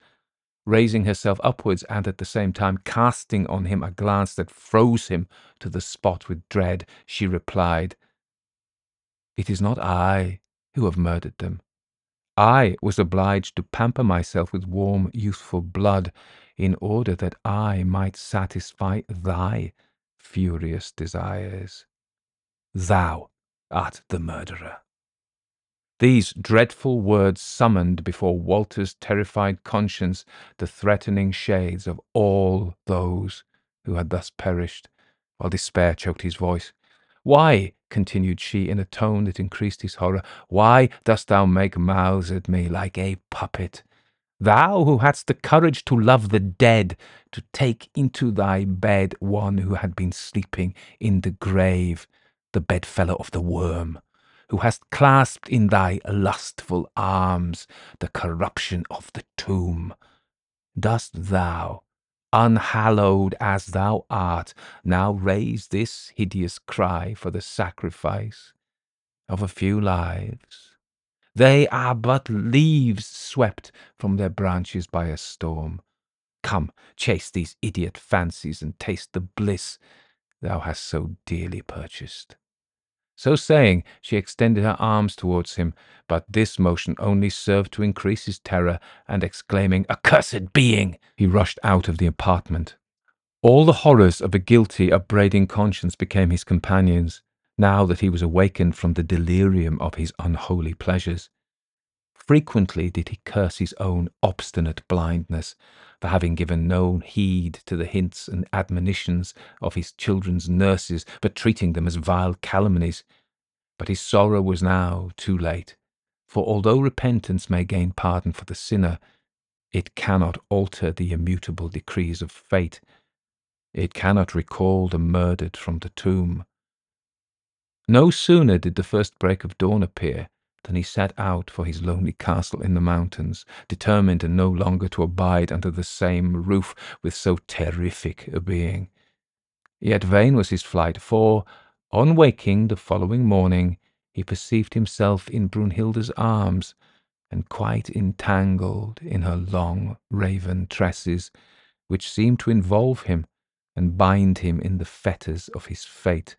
Raising herself upwards and at the same time casting on him a glance that froze him to the spot with dread, she replied, It is not I who have murdered them. I was obliged to pamper myself with warm, youthful blood in order that I might satisfy thy furious desires. Thou art the murderer. These dreadful words summoned before Walter's terrified conscience the threatening shades of all those who had thus perished, while despair choked his voice. Why, continued she in a tone that increased his horror, why dost thou make mouths at me like a puppet? Thou who hadst the courage to love the dead, to take into thy bed one who had been sleeping in the grave, the bedfellow of the worm, who hast clasped in thy lustful arms the corruption of the tomb. Dost thou, unhallowed as thou art, now raise this hideous cry for the sacrifice of a few lives? They are but leaves swept from their branches by a storm. Come, chase these idiot fancies and taste the bliss thou hast so dearly purchased. So saying, she extended her arms towards him, but this motion only served to increase his terror, and exclaiming, Accursed being! he rushed out of the apartment. All the horrors of a guilty, upbraiding conscience became his companions now that he was awakened from the delirium of his unholy pleasures. Frequently did he curse his own obstinate blindness for having given no heed to the hints and admonitions of his children's nurses, but treating them as vile calumnies. But his sorrow was now too late, for although repentance may gain pardon for the sinner, it cannot alter the immutable decrees of fate. It cannot recall the murdered from the tomb. No sooner did the first break of dawn appear than he set out for his lonely castle in the mountains, determined no longer to abide under the same roof with so terrific a being. Yet vain was his flight, for, on waking the following morning, he perceived himself in Brunhilde's arms, and quite entangled in her long raven tresses, which seemed to involve him and bind him in the fetters of his fate.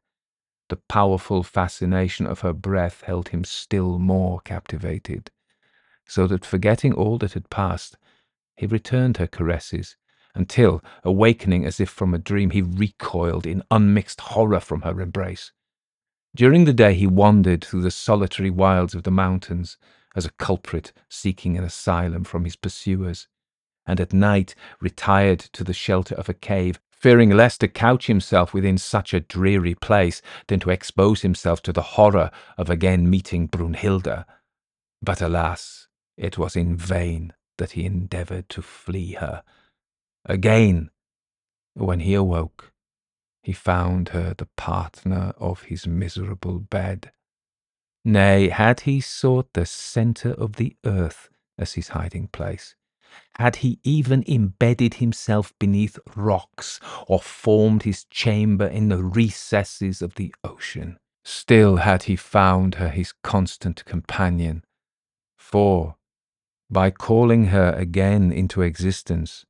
The powerful fascination of her breath held him still more captivated, so that forgetting all that had passed, he returned her caresses until, awakening as if from a dream, he recoiled in unmixed horror from her embrace. During the day he wandered through the solitary wilds of the mountains as a culprit seeking an asylum from his pursuers, and at night retired to the shelter of a cave, fearing less to couch himself within such a dreary place than to expose himself to the horror of again meeting Brunhilda. But alas, it was in vain that he endeavoured to flee her. Again, when he awoke, he found her the partner of his miserable bed. Nay, had he sought the centre of the earth as his hiding place, had he even embedded himself beneath rocks or formed his chamber in the recesses of the ocean, still had he found her his constant companion. For, by calling her again into existence,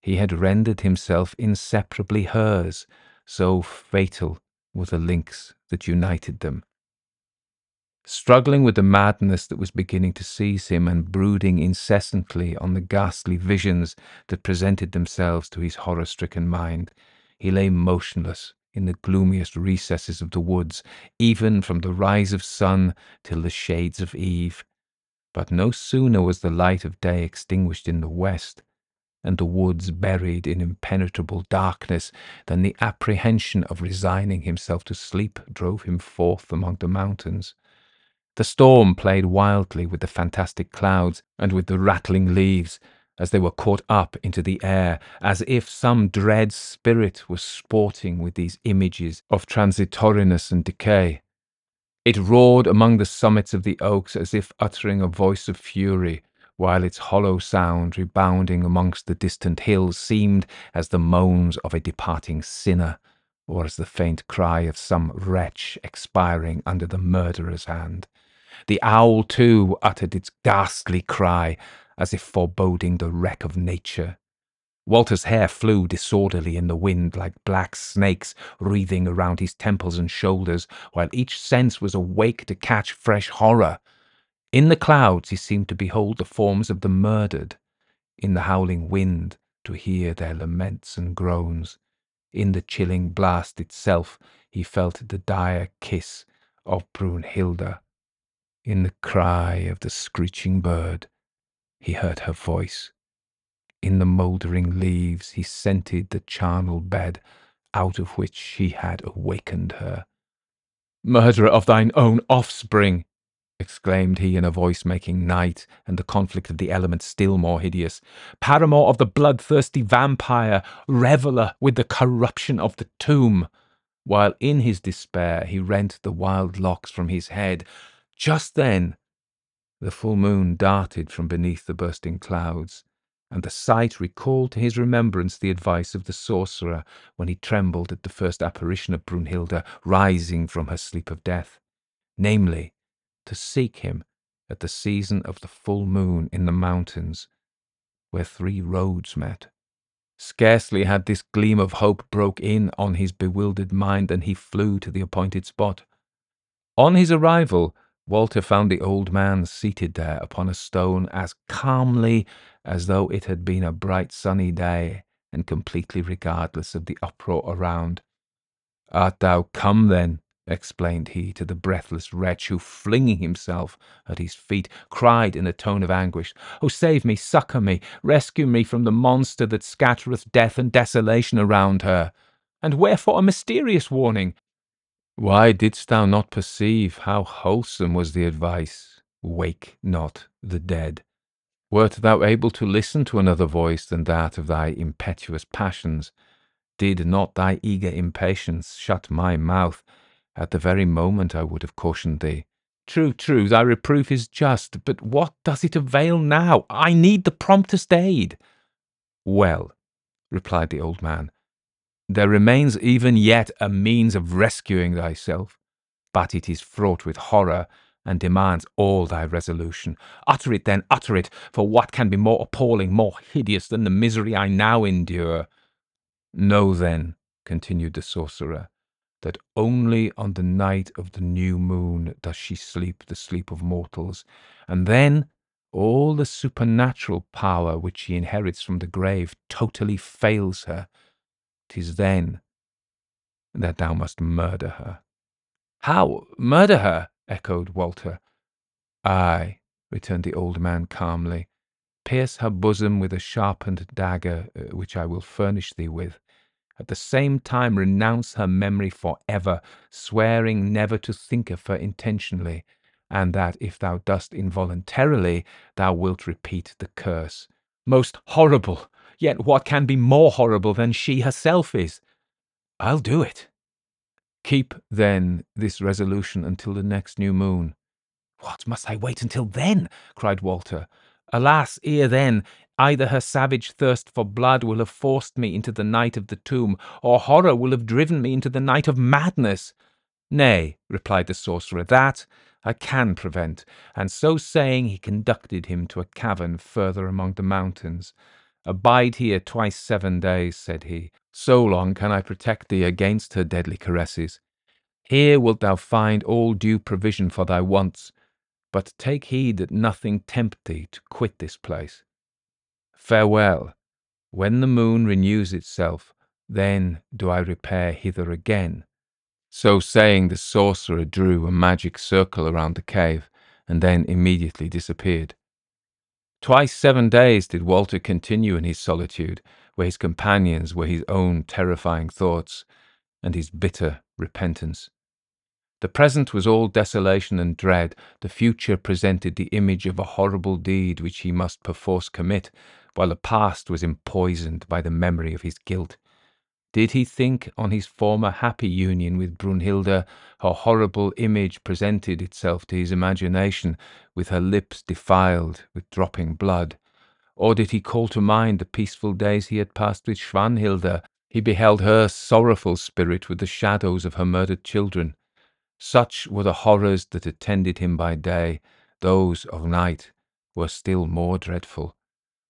he had rendered himself inseparably hers, so fatal were the links that united them. Struggling with the madness that was beginning to seize him and brooding incessantly on the ghastly visions that presented themselves to his horror stricken mind, he lay motionless in the gloomiest recesses of the woods, even from the rise of sun till the shades of eve. But no sooner was the light of day extinguished in the west and the woods buried in impenetrable darkness, than the apprehension of resigning himself to sleep drove him forth among the mountains. The storm played wildly with the fantastic clouds and with the rattling leaves, as they were caught up into the air, as if some dread spirit was sporting with these images of transitoriness and decay. It roared among the summits of the oaks as if uttering a voice of fury, while its hollow sound rebounding amongst the distant hills seemed as the moans of a departing sinner, or as the faint cry of some wretch expiring under the murderer's hand. The owl, too, uttered its ghastly cry, as if foreboding the wreck of nature. Walter's hair flew disorderly in the wind like black snakes wreathing around his temples and shoulders, while each sense was awake to catch fresh horror. In the clouds he seemed to behold the forms of the murdered, in the howling wind to hear their laments and groans. In the chilling blast itself he felt the dire kiss of Brunhilda. In the cry of the screeching bird he heard her voice. In the mouldering leaves he scented the charnel bed out of which he had awakened her. Murderer of thine own offspring! exclaimed he in a voice making night and the conflict of the elements still more hideous. Paramour of the bloodthirsty vampire, reveller with the corruption of the tomb. While in his despair he rent the wild locks from his head, just then the full moon darted from beneath the bursting clouds, and the sight recalled to his remembrance the advice of the sorcerer when he trembled at the first apparition of Brunhilda rising from her sleep of death, namely, to seek him at the season of the full moon in the mountains, where three roads met. Scarcely had this gleam of hope broke in on his bewildered mind than he flew to the appointed spot. On his arrival, Walter found the old man seated there upon a stone as calmly as though it had been a bright sunny day, and completely regardless of the uproar around. Art thou come, then? explained he to the breathless wretch who, flinging himself at his feet, cried in a tone of anguish, Oh, save me, succour me, rescue me from the monster that scattereth death and desolation around her. And wherefore a mysterious warning? Why didst thou not perceive how wholesome was the advice? Wake not the dead. Wert thou able to listen to another voice than that of thy impetuous passions? Did not thy eager impatience shut my mouth? At the very moment I would have cautioned thee. True, true, thy reproof is just, but what does it avail now? I need the promptest aid. Well, replied the old man, there remains even yet a means of rescuing thyself, but it is fraught with horror and demands all thy resolution. Utter it then, utter it, for what can be more appalling, more hideous than the misery I now endure? Know then, continued the sorcerer, that only on the night of the new moon does she sleep the sleep of mortals, and then all the supernatural power which she inherits from the grave totally fails her, 'tis then that thou must murder her. How murder her? echoed Walter. Ay, returned the old man calmly, pierce her bosom with a sharpened dagger, uh, which I will furnish thee with. At the same time, renounce her memory for ever, swearing never to think of her intentionally, and that if thou dost involuntarily, thou wilt repeat the curse. Most horrible! Yet what can be more horrible than she herself is? I'll do it. Keep, then, this resolution until the next new moon. What, must I wait until then? cried Walter. Alas, ere then, either her savage thirst for blood will have forced me into the night of the tomb, or horror will have driven me into the night of madness. Nay, replied the sorcerer, that I can prevent. And so saying, he conducted him to a cavern further among the mountains. Abide here twice seven days, said he. So long can I protect thee against her deadly caresses. Here wilt thou find all due provision for thy wants, but take heed that nothing tempt thee to quit this place. Farewell. When the moon renews itself, then do I repair hither again. So saying, the sorcerer drew a magic circle around the cave, and then immediately disappeared. Twice seven days did Walter continue in his solitude, where his companions were his own terrifying thoughts and his bitter repentance. The present was all desolation and dread, the future presented the image of a horrible deed which he must perforce commit, while the past was empoisoned by the memory of his guilt. Did he think on his former happy union with Brunhilde, her horrible image presented itself to his imagination, with her lips defiled with dropping blood? Or did he call to mind the peaceful days he had passed with Schwanhilde? He beheld her sorrowful spirit with the shadows of her murdered children. Such were the horrors that attended him by day, those of night were still more dreadful.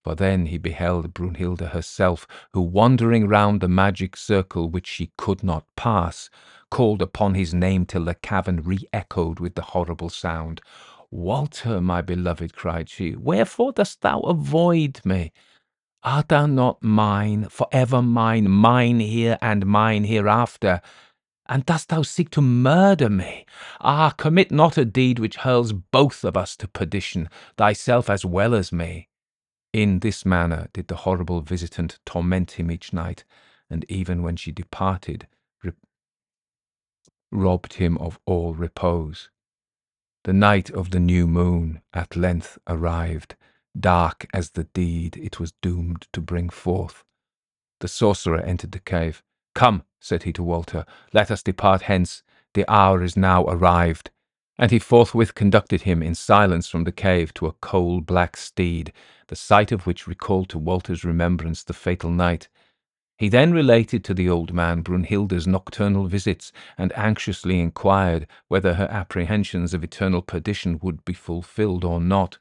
For then he beheld Brunhilde herself, who, wandering round the magic circle which she could not pass, called upon his name till the cavern re echoed with the horrible sound. Walter, my beloved, cried she, wherefore dost thou avoid me? Art thou not mine, for ever mine, mine here and mine hereafter? And dost thou seek to murder me? Ah, commit not a deed which hurls both of us to perdition, thyself as well as me. In this manner did the horrible visitant torment him each night, and even when she departed, robbed him of all repose. The night of the new moon at length arrived, dark as the deed it was doomed to bring forth. The sorcerer entered the cave. Come, said he to Walter, let us depart hence. The hour is now arrived. And he forthwith conducted him in silence from the cave to a coal black steed, the sight of which recalled to Walter's remembrance the fatal night. He then related to the old man Brunhilde's nocturnal visits, and anxiously inquired whether her apprehensions of eternal perdition would be fulfilled or not.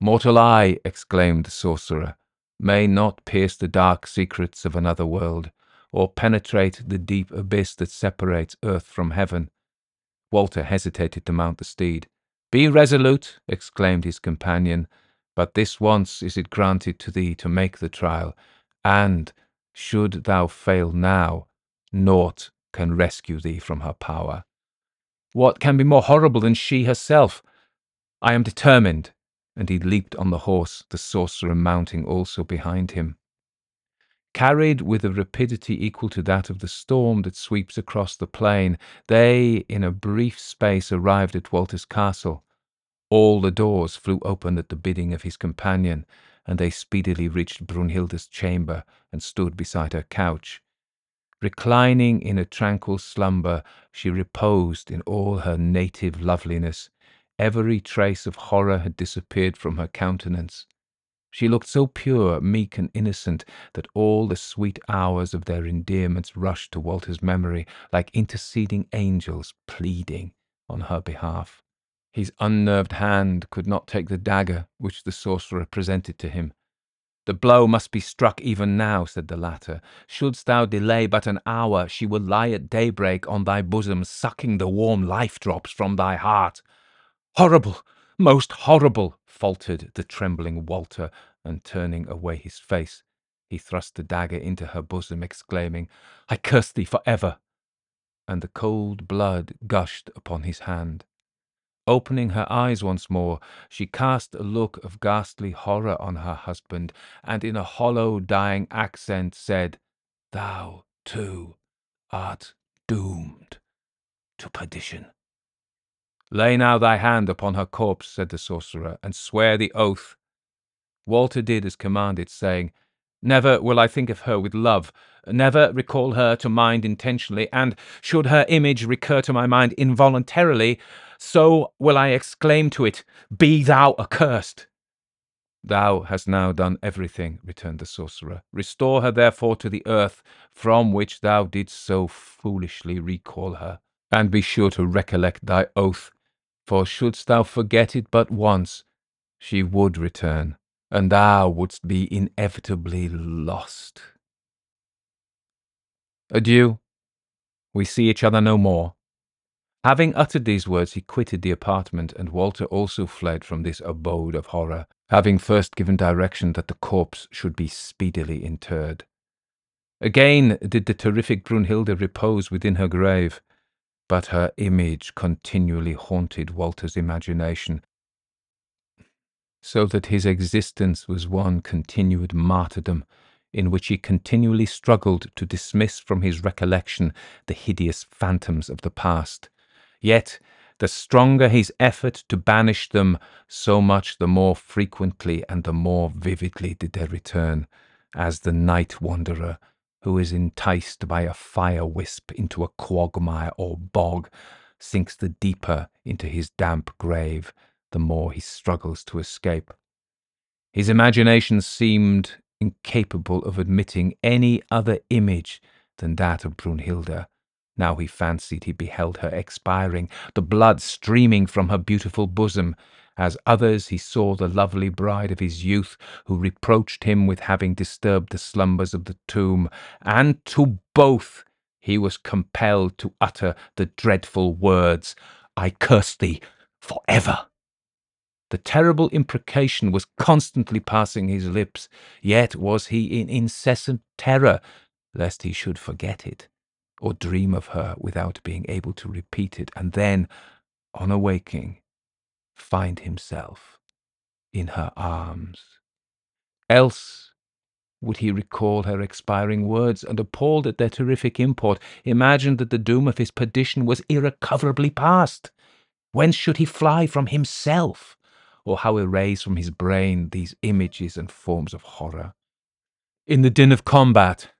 Mortal eye, exclaimed the sorcerer, may not pierce the dark secrets of another world or penetrate the deep abyss that separates earth from heaven. Walter hesitated to mount the steed. Be resolute, exclaimed his companion, but this once is it granted to thee to make the trial, and, should thou fail now, naught can rescue thee from her power. What can be more horrible than she herself? I am determined, and he leaped on the horse, the sorcerer mounting also behind him. Carried with a rapidity equal to that of the storm that sweeps across the plain, they in a brief space arrived at Walter's castle. All the doors flew open at the bidding of his companion, and they speedily reached Brunhilde's chamber and stood beside her couch. Reclining in a tranquil slumber, she reposed in all her native loveliness. Every trace of horror had disappeared from her countenance. She looked so pure, meek, and innocent that all the sweet hours of their endearments rushed to Walter's memory like interceding angels pleading on her behalf. His unnerved hand could not take the dagger which the sorcerer presented to him. The blow must be struck even now, said the latter. Shouldst thou delay but an hour, she will lie at daybreak on thy bosom, sucking the warm life drops from thy heart. Horrible! Most horrible, faltered the trembling Walter, and turning away his face, he thrust the dagger into her bosom, exclaiming, I curse thee for ever! And the cold blood gushed upon his hand. Opening her eyes once more, she cast a look of ghastly horror on her husband, and in a hollow, dying accent said, Thou, too, art doomed to perdition. Lay now thy hand upon her corpse, said the sorcerer, and swear the oath. Walter did as commanded, saying, Never will I think of her with love, never recall her to mind intentionally, and should her image recur to my mind involuntarily, so will I exclaim to it, Be thou accursed! Thou hast now done everything, returned the sorcerer. Restore her therefore to the earth from which thou didst so foolishly recall her, and be sure to recollect thy oath for shouldst thou forget it but once, she would return, and thou wouldst be inevitably lost. Adieu. We see each other no more. Having uttered these words, he quitted the apartment, and Walter also fled from this abode of horror, having first given direction that the corpse should be speedily interred. Again did the terrific Brunhilde repose within her grave, but her image continually haunted Walter's imagination, so that his existence was one continued martyrdom, in which he continually struggled to dismiss from his recollection the hideous phantoms of the past. Yet, the stronger his effort to banish them, so much the more frequently and the more vividly did they return, as the night wanderer who is enticed by a fire wisp into a quagmire or bog, sinks the deeper into his damp grave, the more he struggles to escape. His imagination seemed incapable of admitting any other image than that of Brunhilde. Now he fancied he beheld her expiring, the blood streaming from her beautiful bosom, as others, he saw the lovely bride of his youth, who reproached him with having disturbed the slumbers of the tomb, and to both he was compelled to utter the dreadful words, I curse thee for ever. The terrible imprecation was constantly passing his lips, yet was he in incessant terror lest he should forget it, or dream of her without being able to repeat it, and then, on awaking, find himself in her arms. Else would he recall her expiring words, and appalled at their terrific import, imagined that the doom of his perdition was irrecoverably past. Whence should he fly from himself, or how erase from his brain these images and forms of horror? In the din of combat,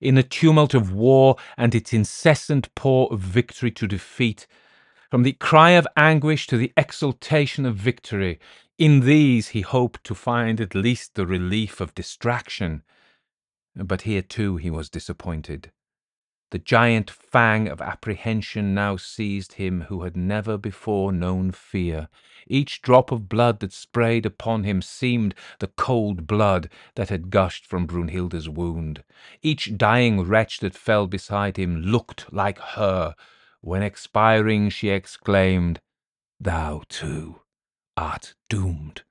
in the tumult of war and its incessant pour of victory to defeat, from the cry of anguish to the exultation of victory, in these he hoped to find at least the relief of distraction. But here too he was disappointed. The giant fang of apprehension now seized him who had never before known fear. Each drop of blood that sprayed upon him seemed the cold blood that had gushed from Brunhilde's wound. Each dying wretch that fell beside him looked like her, when expiring she exclaimed, Thou too art doomed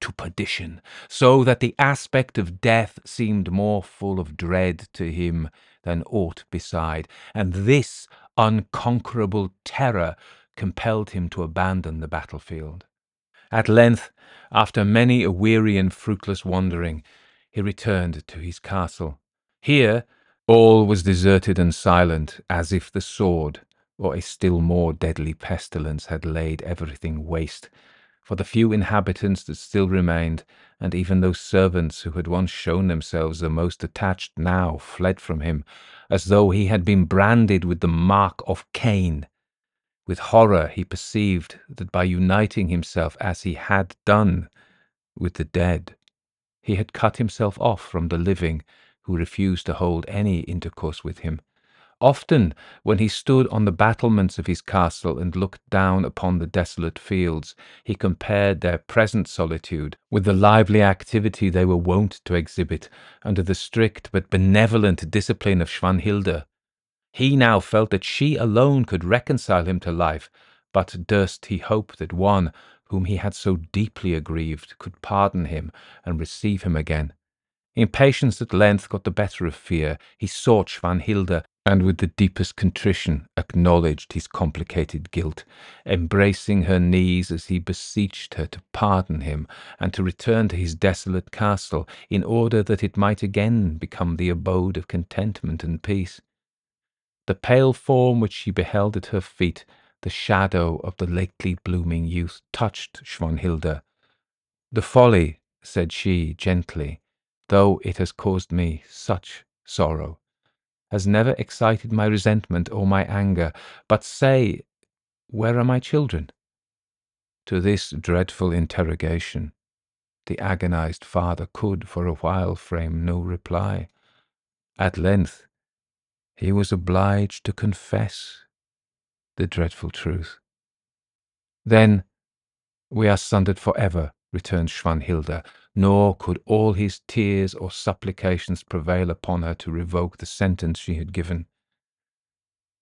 to perdition, so that the aspect of death seemed more full of dread to him than aught beside, and this unconquerable terror compelled him to abandon the battlefield. At length, after many a weary and fruitless wandering, he returned to his castle. Here all was deserted and silent, as if the sword or a still more deadly pestilence had laid everything waste, for the few inhabitants that still remained, and even those servants who had once shown themselves the most attached now fled from him, as though he had been branded with the mark of Cain. With horror he perceived that by uniting himself as he had done with the dead, he had cut himself off from the living, who refused to hold any intercourse with him, Often, when he stood on the battlements of his castle and looked down upon the desolate fields, he compared their present solitude with the lively activity they were wont to exhibit under the strict but benevolent discipline of Schwanhilde. He now felt that she alone could reconcile him to life, but durst he hope that one whom he had so deeply aggrieved, could pardon him and receive him again. Impatience at length got the better of fear. He sought Swanhilda, and with the deepest contrition acknowledged his complicated guilt, embracing her knees as he beseeched her to pardon him and to return to his desolate castle, in order that it might again become the abode of contentment and peace. The pale form which she beheld at her feet, the shadow of the lately blooming youth, touched Swanhilda. The folly, said she gently, though it has caused me such sorrow, has never excited my resentment or my anger. But say, where are my children? To this dreadful interrogation, the agonized father could for a while frame no reply. At length, he was obliged to confess the dreadful truth. Then we are sundered for ever, returned Swanhilda, nor could all his tears or supplications prevail upon her to revoke the sentence she had given.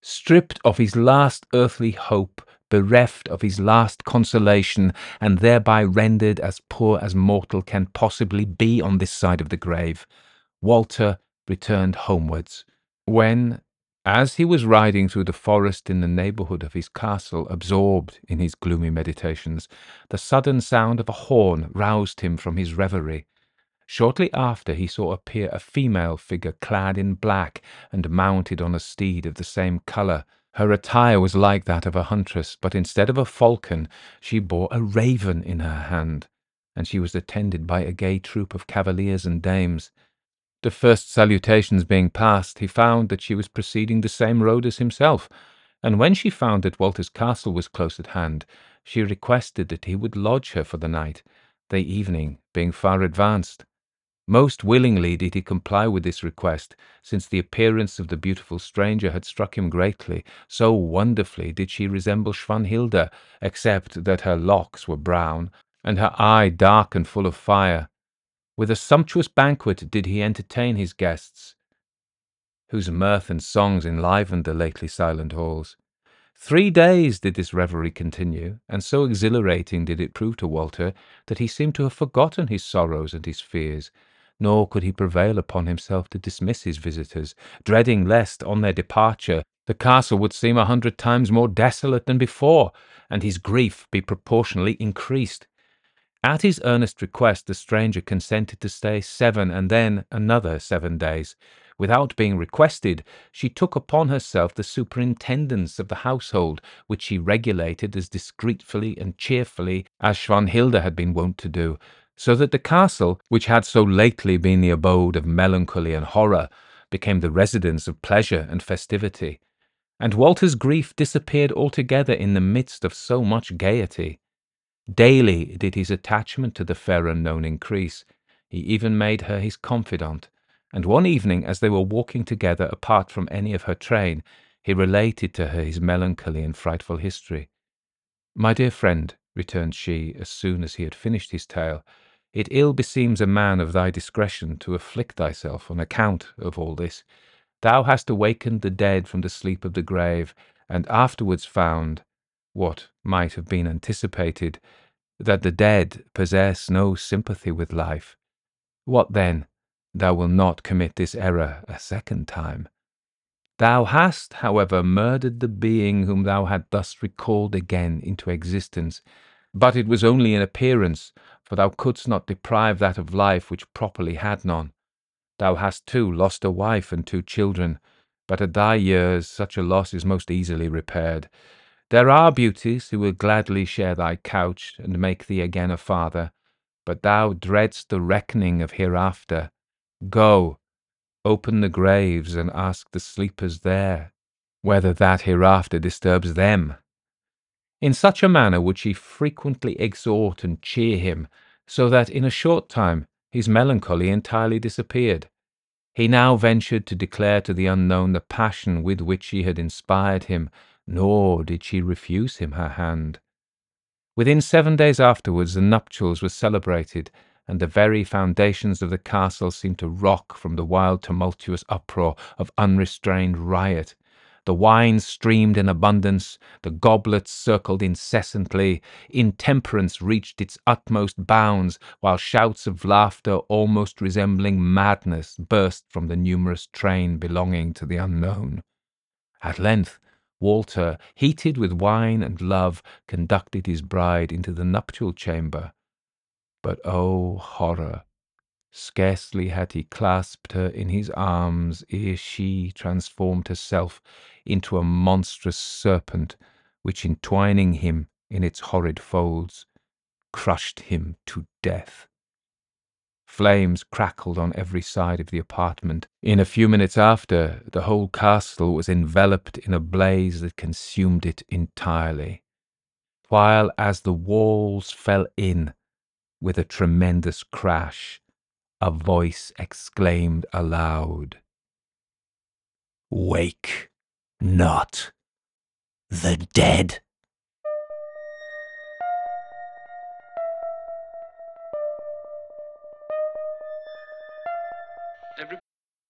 Stripped of his last earthly hope, bereft of his last consolation, and thereby rendered as poor as mortal can possibly be on this side of the grave, Walter returned homewards, when, as he was riding through the forest in the neighbourhood of his castle, absorbed in his gloomy meditations, the sudden sound of a horn roused him from his reverie. Shortly after, he saw appear a female figure clad in black and mounted on a steed of the same colour. Her attire was like that of a huntress, but instead of a falcon, she bore a raven in her hand, and she was attended by a gay troop of cavaliers and dames. The first salutations being passed, he found that she was proceeding the same road as himself, and when she found that Walter's castle was close at hand, she requested that he would lodge her for the night, the evening being far advanced. Most willingly did he comply with this request, since the appearance of the beautiful stranger had struck him greatly, so wonderfully did she resemble Swanhilda, except that her locks were brown, and her eye dark and full of fire. With a sumptuous banquet did he entertain his guests, whose mirth and songs enlivened the lately silent halls. Three days did this revelry continue, and so exhilarating did it prove to Walter that he seemed to have forgotten his sorrows and his fears, nor could he prevail upon himself to dismiss his visitors, dreading lest, on their departure, the castle would seem a hundred times more desolate than before, and his grief be proportionally increased. At his earnest request, the stranger consented to stay seven and then another seven days. Without being requested, she took upon herself the superintendence of the household, which she regulated as discreetly and cheerfully as Swanhilda had been wont to do, so that the castle, which had so lately been the abode of melancholy and horror, became the residence of pleasure and festivity. And Walter's grief disappeared altogether in the midst of so much gaiety. Daily did his attachment to the fair unknown increase. He even made her his confidant, and one evening, as they were walking together apart from any of her train, he related to her his melancholy and frightful history. My dear friend, returned she, as soon as he had finished his tale, it ill beseems a man of thy discretion to afflict thyself on account of all this. Thou hast awakened the dead from the sleep of the grave, and afterwards found what might have been anticipated, that the dead possess no sympathy with life. What then? Thou wilt not commit this error a second time. Thou hast, however, murdered the being whom thou had thus recalled again into existence, but it was only in appearance, for thou couldst not deprive that of life which properly had none. Thou hast too lost a wife and two children, but at thy years such a loss is most easily repaired, there are beauties who will gladly share thy couch and make thee again a father, but thou dreadst the reckoning of hereafter. Go, open the graves and ask the sleepers there whether that hereafter disturbs them. In such a manner would she frequently exhort and cheer him, so that in a short time his melancholy entirely disappeared. He now ventured to declare to the unknown the passion with which she had inspired him, nor did she refuse him her hand. Within seven days afterwards, the nuptials were celebrated, and the very foundations of the castle seemed to rock from the wild, tumultuous uproar of unrestrained riot. The wine streamed in abundance, the goblets circled incessantly, intemperance reached its utmost bounds, while shouts of laughter almost resembling madness burst from the numerous train belonging to the unknown. At length, Walter, heated with wine and love, conducted his bride into the nuptial chamber. But oh, horror! Scarcely had he clasped her in his arms ere she transformed herself into a monstrous serpent, which, entwining him in its horrid folds, crushed him to death. Flames crackled on every side of the apartment. In a few minutes after, the whole castle was enveloped in a blaze that consumed it entirely, while as the walls fell in with a tremendous crash, a voice exclaimed aloud, Wake not the dead.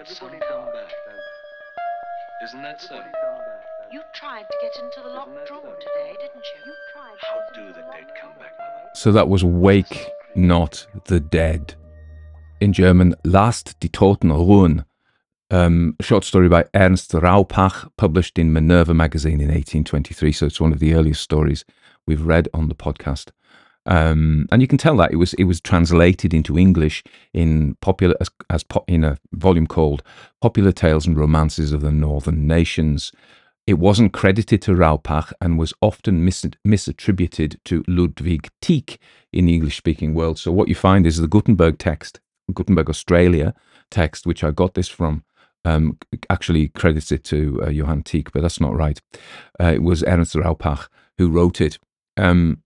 Everybody come back, don't? Isn't that so? You tried to get into the locked drawer today, didn't you? You tried. How get do the dead come back, mother? So that was Wake Not the Dead. In German, Lasst die Toten ruhen. Um, a short story by Ernst Raupach, published in Minerva magazine in 1823. So it's one of the earliest stories we've read on the podcast. Um, and you can tell that it was it was translated into English in popular as, as po- in a volume called "Popular Tales and Romances of the Northern Nations." It wasn't credited to Raupach and was often mis- misattributed to Ludwig Tieck in the English-speaking world. So what you find is the Gutenberg text, Gutenberg Australia text, which I got this from, um, actually credits it to uh, Johann Tieck, but that's not right. Uh, it was Ernst Raupach who wrote it. Um,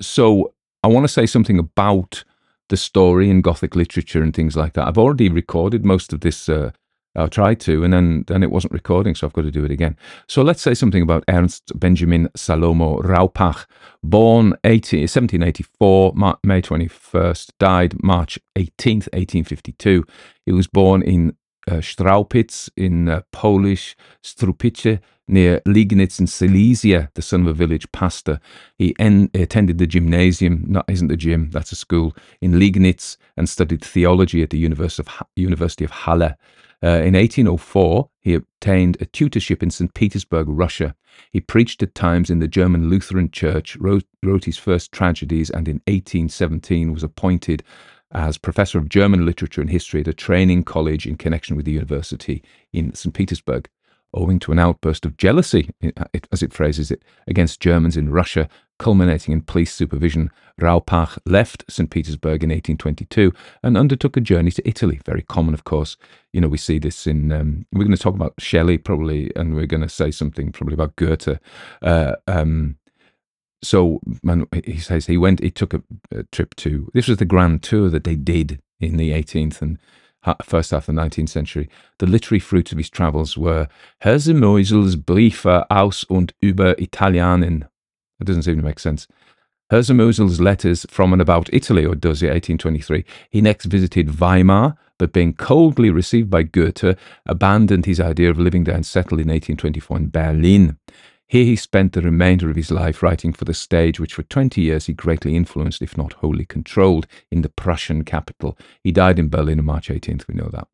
so I want to say something about the story in Gothic literature and things like that. I've already recorded most of this. Uh, I tried to, and then then it wasn't recording, so I've got to do it again. So let's say something about Ernst Benjamin Salomo Raupach, born 18, 1784, May 21st, died March 18th, 1852. He was born in uh, Straupitz in uh, Polish Strupice near Liegnitz in Silesia, the son of a village pastor. He en- attended the gymnasium, not isn't the gym, that's a school, in Liegnitz and studied theology at the University of, Ha- University of Halle. Uh, in 1804, he obtained a tutorship in St. Petersburg, Russia. He preached at times in the German Lutheran Church, wrote, wrote his first tragedies, and in 1817 was appointed as professor of German literature and history at a training college in connection with the university in St. Petersburg. Owing to an outburst of jealousy, uh, as it phrases it, against Germans in Russia, culminating in police supervision, Raupach left St. Petersburg in 1822 and undertook a journey to Italy. Very common, of course. You know, we see this in, um, we're going to talk about Shelley probably, and we're going to say something probably about Goethe. Uh, um, so man, he says he went, he took a, a trip to, this was the grand tour that they did in the 18th and ha- first half of the 19th century. The literary fruits of his travels were Hirsemenzels Briefe aus und über Italien. That doesn't seem to make sense. Hirsemenzel's letters from and about Italy, or does it, 1823. He next visited Weimar, but being coldly received by Goethe, abandoned his idea of living there and settled in 1824 in Berlin. Here he spent the remainder of his life writing for the stage, which for 20 years he greatly influenced, if not wholly controlled, in the Prussian capital. He died in Berlin on March 18th, we know that.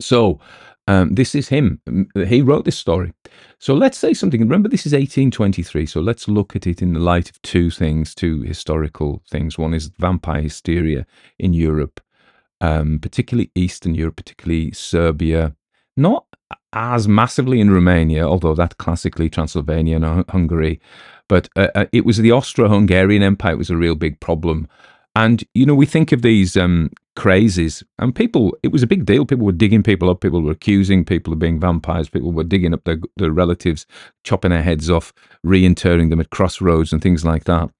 So, um, this is him. He wrote this story. So, let's say something. Remember, this is 1823. So, let's look at it in the light of two things, two historical things. One is vampire hysteria in Europe, um, particularly Eastern Europe, particularly Serbia. Not as massively in Romania, although that classically Transylvania and Hun- Hungary. But uh, uh, it was the Austro Hungarian Empire, was a real big problem. And, you know, we think of these um, crazes. And people, it was a big deal. People were digging people up. People were accusing people of being vampires. People were digging up their, their relatives, chopping their heads off, reinterring them at crossroads and things like that.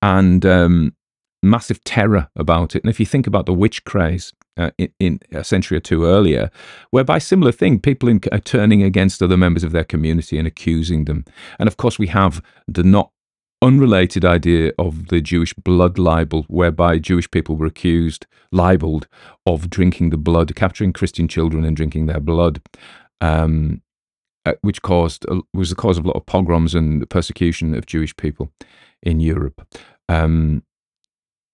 And um, massive terror about it. And if you think about the witch craze uh, in, in, a century or two earlier, whereby similar thing, people in, are turning against other members of their community and accusing them. And of course, we have the not unrelated idea of the Jewish blood libel, whereby Jewish people were accused, libeled, of drinking the blood, capturing Christian children and drinking their blood. Um, uh, which caused was the cause of a lot of pogroms and persecution of Jewish people in Europe. Um,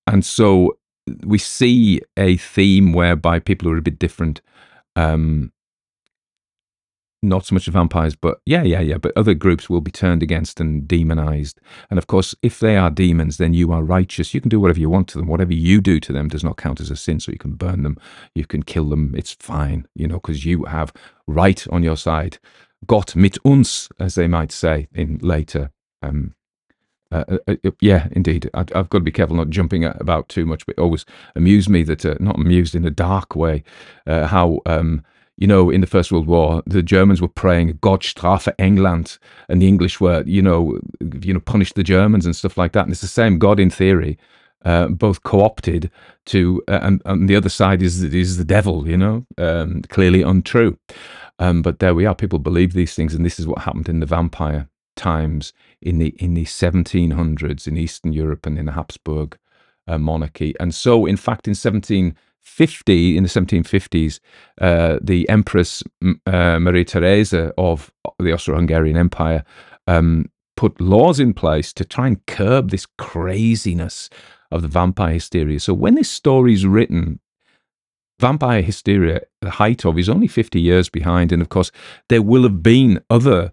and so we see a theme whereby people are a bit different. Um, not so much the vampires, but yeah, yeah, yeah. But other groups will be turned against and demonized. And of course, if they are demons, then you are righteous. You can do whatever you want to them. Whatever you do to them does not count as a sin. So you can burn them, you can kill them. It's fine, you know, because you have right on your side. Gott mit uns, as they might say in later um, uh, uh, uh, yeah, indeed. I, have got to be careful not jumping about too much, but it always amused me that, uh, not amused in a dark way, uh, how, um, you know, in the First World War, the Germans were praying Gott strafe England, and the English were, you know, you know, punish the Germans and stuff like that. And it's the same God in theory, uh, both co-opted to, and, and the other side is is the devil, you know, um, clearly untrue. Um, but there we are. People believe these things, and this is what happened in the vampire times in the in the 1700s in Eastern Europe and in the Habsburg uh, monarchy. And so, in fact, in 1750, in the 1750s, uh, the Empress uh, Maria Theresa of the Austro-Hungarian Empire um, put laws in place to try and curb this craziness of the vampire hysteria. So when this story is written, vampire hysteria, the height of, is only 50 years behind. And of course, there will have been other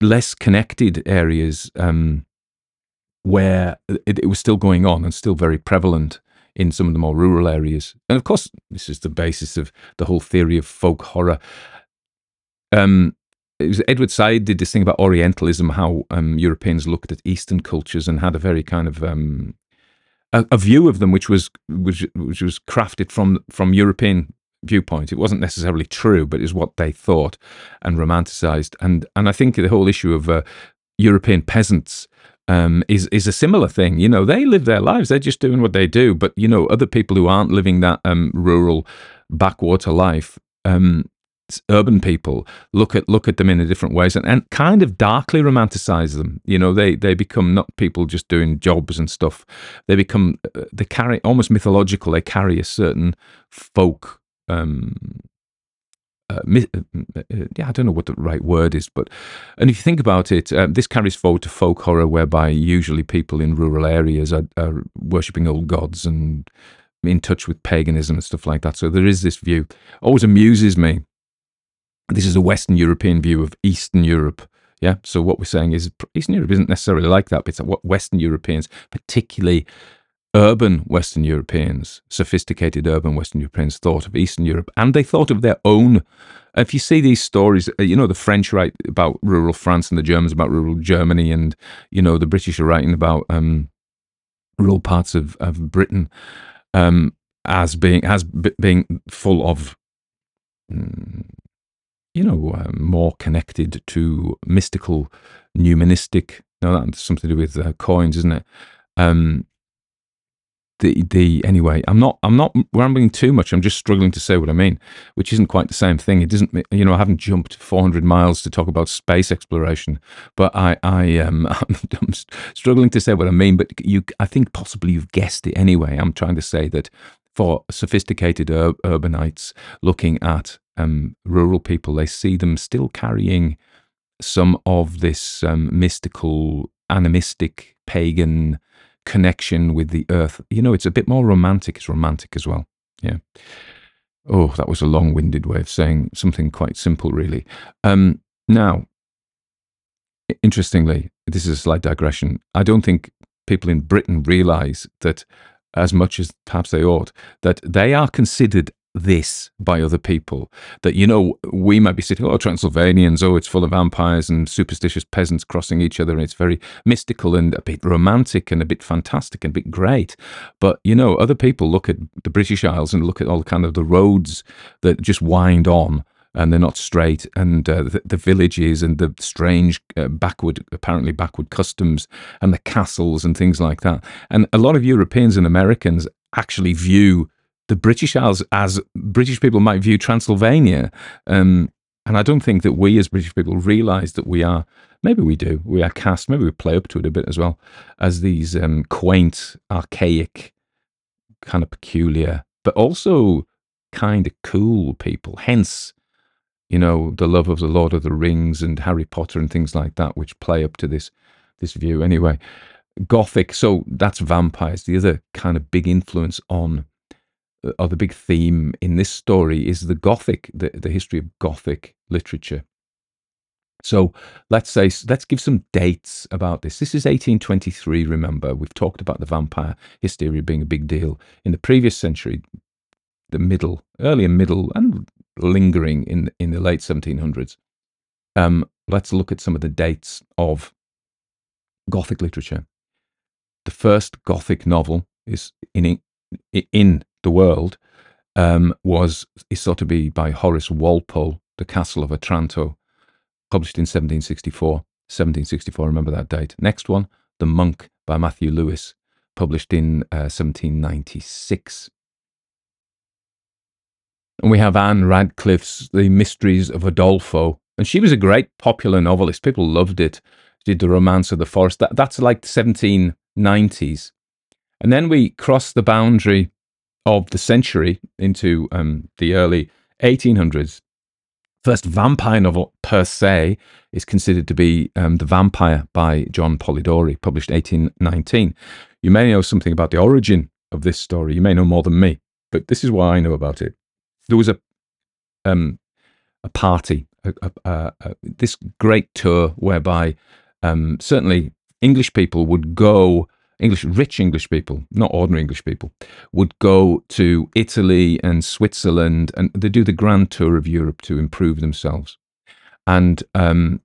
less connected areas um, where it, it, was still going on and still very prevalent in some of the more rural areas. And of course, this is the basis of the whole theory of folk horror. Um, it was Edward Said did this thing about Orientalism, how um, Europeans looked at Eastern cultures and had a very kind of um, a, a, view of them, which was which, which was crafted from from European viewpoint. It wasn't necessarily true, but it was what they thought and romanticized. And and I think the whole issue of uh, European peasants um, is is a similar thing. You know, they live their lives; they're just doing what they do. But you know, other people who aren't living that um, rural backwater life. Um, urban people look at look at them in a different ways and, and kind of darkly romanticize them you know they they become not people just doing jobs and stuff they become uh, they carry almost mythological they carry a certain folk um, uh, uh, uh, yeah, I don't know what the right word is, but and if you think about it, um, this carries forward to folk horror, whereby usually people in rural areas are, are worshipping old gods and in touch with paganism and stuff like that. So there is this view. Always amuses me. This is a Western European view of Eastern Europe. Yeah. So what we're saying is Eastern Europe isn't necessarily like that, but it's what Western Europeans, particularly urban Western Europeans, sophisticated urban Western Europeans thought of Eastern Europe and they thought of their own. If you see these stories, uh, you know, the French write about rural France and the Germans about rural Germany, and, you know, the British are writing about um, rural parts of, of Britain um, as being as b- being full of, mm, you know, uh, more connected to mystical, numismatic. No, that's something to do with uh, coins, isn't it? Um, the the anyway i'm not i'm not rambling too much. I'm just struggling to say what i mean which isn't quite the same thing. It doesn't you know i haven't jumped 400 miles to talk about space exploration but i i um i'm struggling to say what i mean but you i think possibly you've guessed it anyway. I'm trying to say that for sophisticated ur- urbanites looking at um, rural people they see them still carrying some of this um, mystical animistic pagan connection with the earth. You know, it's a bit more romantic. It's romantic as well. Yeah. Oh, that was a long winded way of saying something quite simple, really. Um, now, interestingly, this is a slight digression. I don't think people in Britain realize that, as much as perhaps they ought, that they are considered this by other people. That, you know, we might be sitting, oh, Transylvanians, oh, it's full of vampires and superstitious peasants crossing each other. And it's very mystical and a bit romantic and a bit fantastic and a bit great. But, you know, other people look at the British Isles and look at all kind of the roads that just wind on and they're not straight, and uh, the, the, villages and the strange uh, backward, apparently backward customs, and the castles and things like that. And a lot of Europeans and Americans actually view the British Isles as British people might view Transylvania. Um, and I don't think that we as British people realise that we are, maybe we do, we are cast, maybe we play up to it a bit as well, as these um, quaint, archaic, kind of peculiar, but also kind of cool people. Hence, you know, the love of the Lord of the Rings and Harry Potter and things like that, which play up to this this view. Anyway, Gothic. So that's vampires. The other kind of big influence on, or the big theme in this story is the Gothic, the, the history of Gothic literature. So let's say, let's give some dates about this. This is 1823, remember. We've talked about the vampire hysteria being a big deal. In the previous century, the middle, earlier middle, and lingering in in the late 1700s. Um, let's look at some of the dates of Gothic literature. The first Gothic novel is in in the world um, was is thought to be by Horace Walpole, The Castle of Otranto, published in 1764. 1764, remember that date. Next one, The Monk by Matthew Lewis, published in uh, 1796. And we have Ann Radcliffe's The Mysteries of Udolpho. And she was a great popular novelist. People loved it. She did The Romance of the Forest. That, that's like 1790s. And then we cross the boundary of the century into um, the early 1800s. First vampire novel per se is considered to be um, The Vampire by John Polidori, published 1819. You may know something about the origin of this story. You may know more than me, but this is what I know about it there was a um, a party, a, a, a, this great tour whereby um, certainly English people would go, English rich English people, not ordinary English people, would go to Italy and Switzerland, and they do the grand tour of Europe to improve themselves. And um,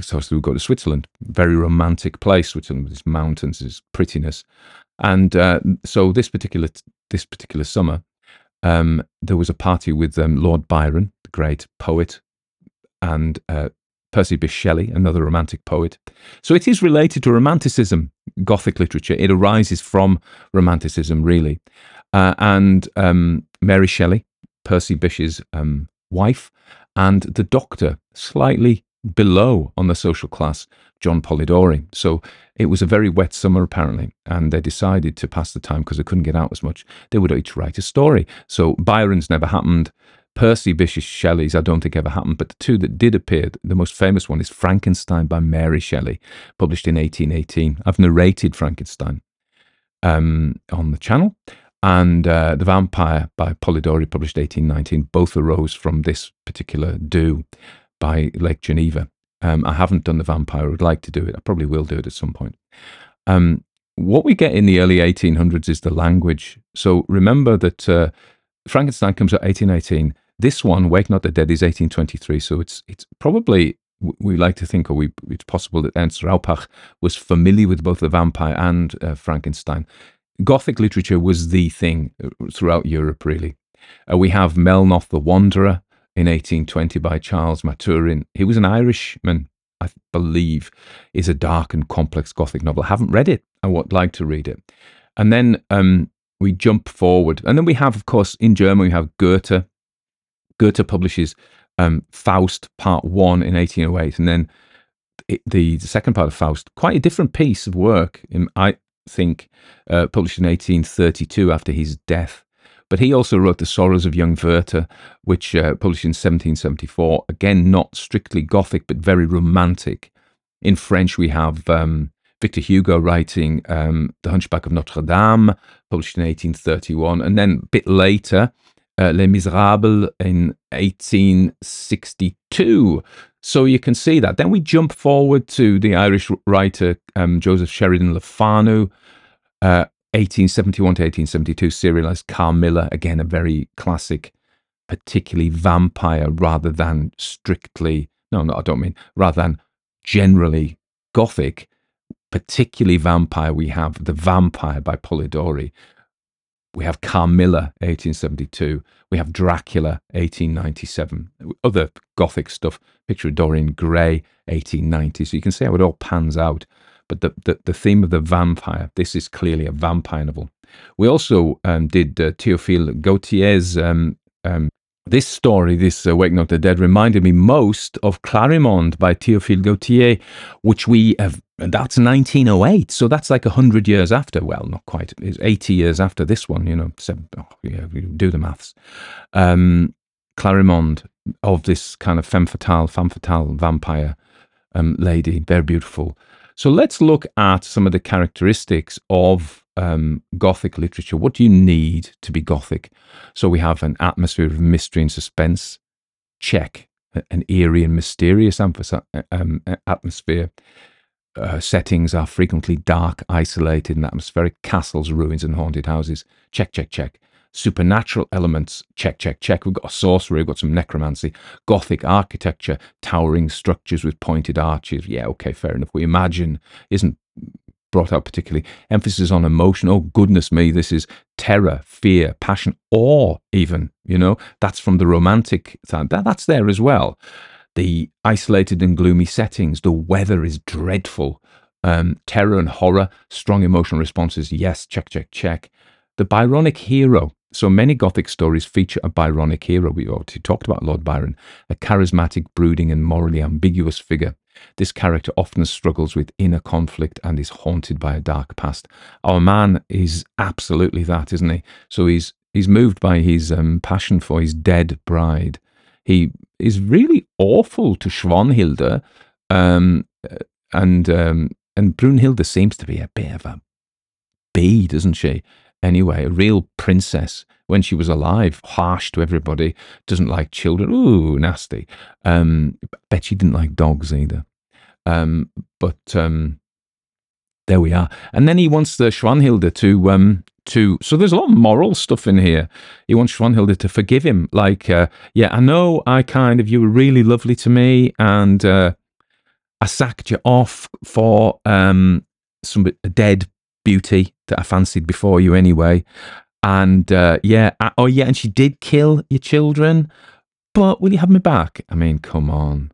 so we go to Switzerland, very romantic place, Switzerland with its mountains, its prettiness. And uh, so this particular this particular summer, um, there was a party with um, Lord Byron, the great poet, and uh, Percy Bysshe Shelley, another romantic poet. So it is related to Romanticism, Gothic literature. It arises from Romanticism, really. Uh, and um, Mary Shelley, Percy Bysshe's um, wife, and the doctor, slightly below on the social class, John Polidori. So it was a very wet summer, apparently, and they decided to pass the time because they couldn't get out as much. They would each write a story. So Byron's never happened. Percy Bysshe Shelley's, I don't think ever happened, but the two that did appear, the most famous one is Frankenstein by Mary Shelley, published in 1818. I've narrated Frankenstein um, on the channel, and uh, The Vampire by Polidori, published 1819. Both arose from this particular do by Lake Geneva. Um, I haven't done the vampire. I would like to do it. I probably will do it at some point. Um, what we get in the early 1800s is the language. So remember that uh, Frankenstein comes out 1818. This one, Wake Not the Dead, is 1823. So it's it's probably we like to think, or we, it's possible that Ernst Raupach was familiar with both the vampire and uh, Frankenstein. Gothic literature was the thing uh, throughout Europe, really. Uh, we have Melmoth the Wanderer, in 1820 by Charles Maturin. He was an Irishman, I believe, is a dark and complex Gothic novel. I haven't read it. I would like to read it. And then um, we jump forward. And then we have, of course, in German, we have Goethe. Goethe publishes um, Faust Part 1 in 1808. And then it, the, the, second part of Faust, quite a different piece of work, in, I think, uh, published in 1832 after his death. But he also wrote The Sorrows of Young Werther, which uh, published in 1774. Again, not strictly Gothic, but very romantic. In French, we have um, Victor Hugo writing um, The Hunchback of Notre Dame, published in 1831. And then a bit later, uh, Les Miserables in 1862. So you can see that. Then we jump forward to the Irish writer um, Joseph Sheridan Le Fanu, uh, 1871 to 1872, serialized Carmilla, again, a very classic particularly vampire rather than strictly, no, no, I don't mean, rather than generally Gothic, particularly vampire, we have The Vampire by Polidori. We have Carmilla, 1872. We have Dracula, 1897. Other Gothic stuff, picture of Dorian Gray, 1890. So you can see how it all pans out. But the, the, the theme of the vampire, this is clearly a vampire novel. We also um, did uh, Théophile Gautier's um, um, this story, this uh, Waking Up the Dead, reminded me most of Clarimonde by Théophile Gautier, which we have, that's 1908. So that's like 100 years after. Well, not quite. It's 80 years after this one, you know. Seven, oh, yeah, do the maths. Um, Clarimonde of this kind of femme fatale, femme fatale vampire um, lady, very beautiful. So let's look at some of the characteristics of um, Gothic literature. What do you need to be Gothic? So we have an atmosphere of mystery and suspense. Check. An eerie and mysterious um, atmosphere. Uh, settings are frequently dark, isolated, and atmospheric castles, ruins, and haunted houses. Check, check, check supernatural elements, check, check, check. We've got a sorcery, we've got some necromancy, Gothic architecture, towering structures with pointed arches. Yeah, okay, fair enough. We imagine isn't brought out particularly. Emphasis on emotion. Oh, goodness me, this is terror, fear, passion, awe, even. You know, that's from the romantic side. That, that's there as well. The isolated and gloomy settings, the weather is dreadful. Um, terror and horror, strong emotional responses. Yes, check, check, check. The Byronic hero, so many Gothic stories feature a Byronic hero. We already talked about Lord Byron, a charismatic, brooding, and morally ambiguous figure. This character often struggles with inner conflict and is haunted by a dark past. Our man is absolutely that, isn't he? So he's he's moved by his um, passion for his dead bride. He is really awful to Schwanhilde, um, and um, and Brunhilde seems to be a bit of a bee, doesn't she? Anyway, a real princess when she was alive, harsh to everybody, doesn't like children. Ooh, nasty. Um, bet she didn't like dogs either. Um, but um, there we are. And then he wants the Schwanhilde to um, to. So there's a lot of moral stuff in here. He wants Schwanhilde to forgive him. Like, uh, yeah, I know I kind of you were really lovely to me, and uh, I sacked you off for um, some dead beauty that I fancied before you anyway. And uh, yeah, oh yeah, and she did kill your children, but will you have me back? I mean, come on.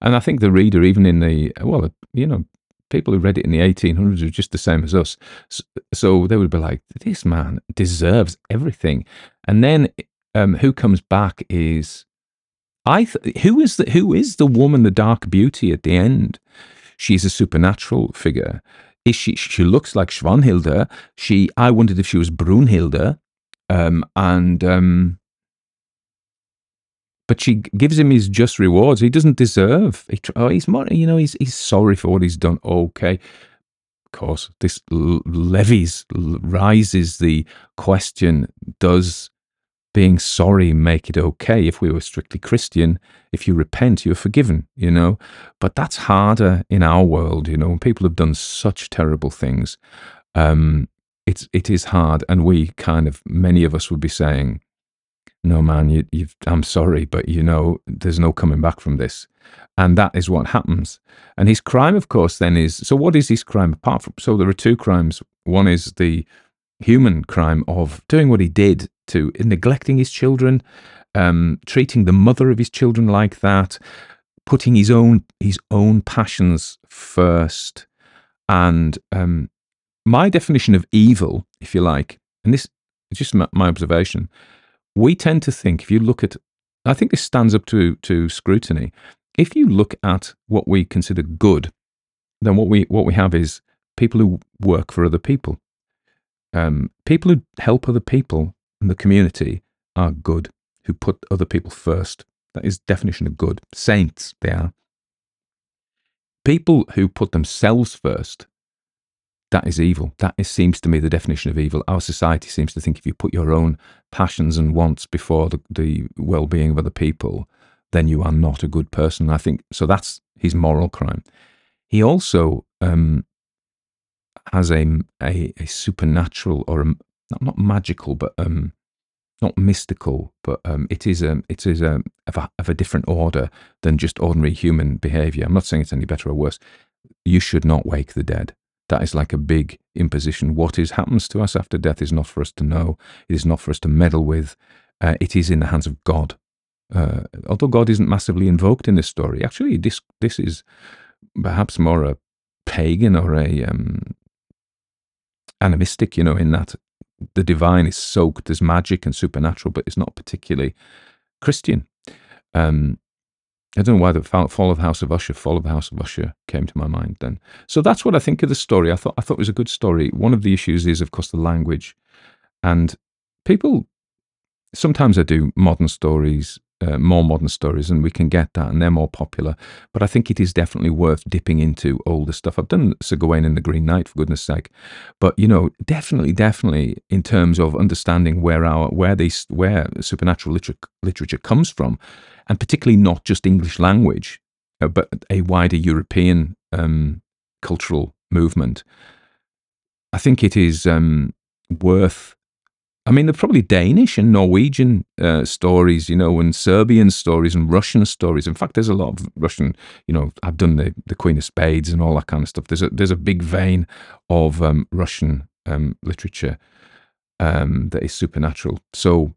And I think the reader, even in the, well, you know, people who read it in the 1800s were just the same as us. So, they would be like, this man deserves everything. And then um, who comes back is, I th- who is the who is the woman, the dark beauty at the end? She's a supernatural figure is she she looks like Schwanhilde. She I wondered if she was Brunhilde, um, and um, but she gives him his just rewards. He doesn't deserve. He, oh, he's more, you know, he's he's sorry for what he's done. Okay, of course, this levies rises the question: Does being sorry make it okay if we were strictly Christian. If you repent, you're forgiven, you know. But that's harder in our world, you know. People have done such terrible things, um, it's it is hard, and we kind of many of us would be saying, "No, man, you, you've, I'm sorry, but you know, there's no coming back from this." And that is what happens. And his crime, of course, then is so. What is his crime apart from? So there are two crimes. One is the human crime of doing what he did to neglecting his children, um, treating the mother of his children like that, putting his own his own passions first, and um, my definition of evil, if you like, and this is just my, my observation. We tend to think if you look at, I think this stands up to to scrutiny. If you look at what we consider good, then what we what we have is people who work for other people um, people who help other people in the community are good, who put other people first. That is definition of good. Saints, they are. People who put themselves first, that is evil. That is, seems to me the definition of evil. Our society seems to think if you put your own passions and wants before the, the well being of other people, then you are not a good person. I think so. That's his moral crime. He also um, has a, a, a supernatural or a, not, not magical, but um, not mystical, but um, it is a it is a of, a of a different order than just ordinary human behavior. I'm not saying it's any better or worse. You should not wake the dead. That is like a big imposition. What is happens to us after death is not for us to know. It is not for us to meddle with. Uh, it is in the hands of God. Uh, although God isn't massively invoked in this story, actually, this this is perhaps more a pagan or a um, animistic, you know, in that the divine is soaked as magic and supernatural, but it's not particularly Christian. Um, I don't know why the fall of the House of Usher, fall of the House of Usher came to my mind then. So that's what I think of the story. I thought I thought it was a good story. One of the issues is, of course, the language, and people sometimes I do modern stories uh, more modern stories, and we can get that, and they're more popular. But I think it is definitely worth dipping into older stuff. I've done Sir Gawain and the Green Knight, for goodness sake, but you know, definitely, definitely, in terms of understanding where our where these where supernatural literature literature comes from, and particularly not just English language, uh, but a wider European um, cultural movement. I think it is um, worth I mean, they're probably Danish and Norwegian uh, stories, you know, and Serbian stories and Russian stories. In fact, there's a lot of Russian, you know, I've done the, the Queen of Spades and all that kind of stuff. There's a, there's a big vein of um, Russian um, literature um, that is supernatural. So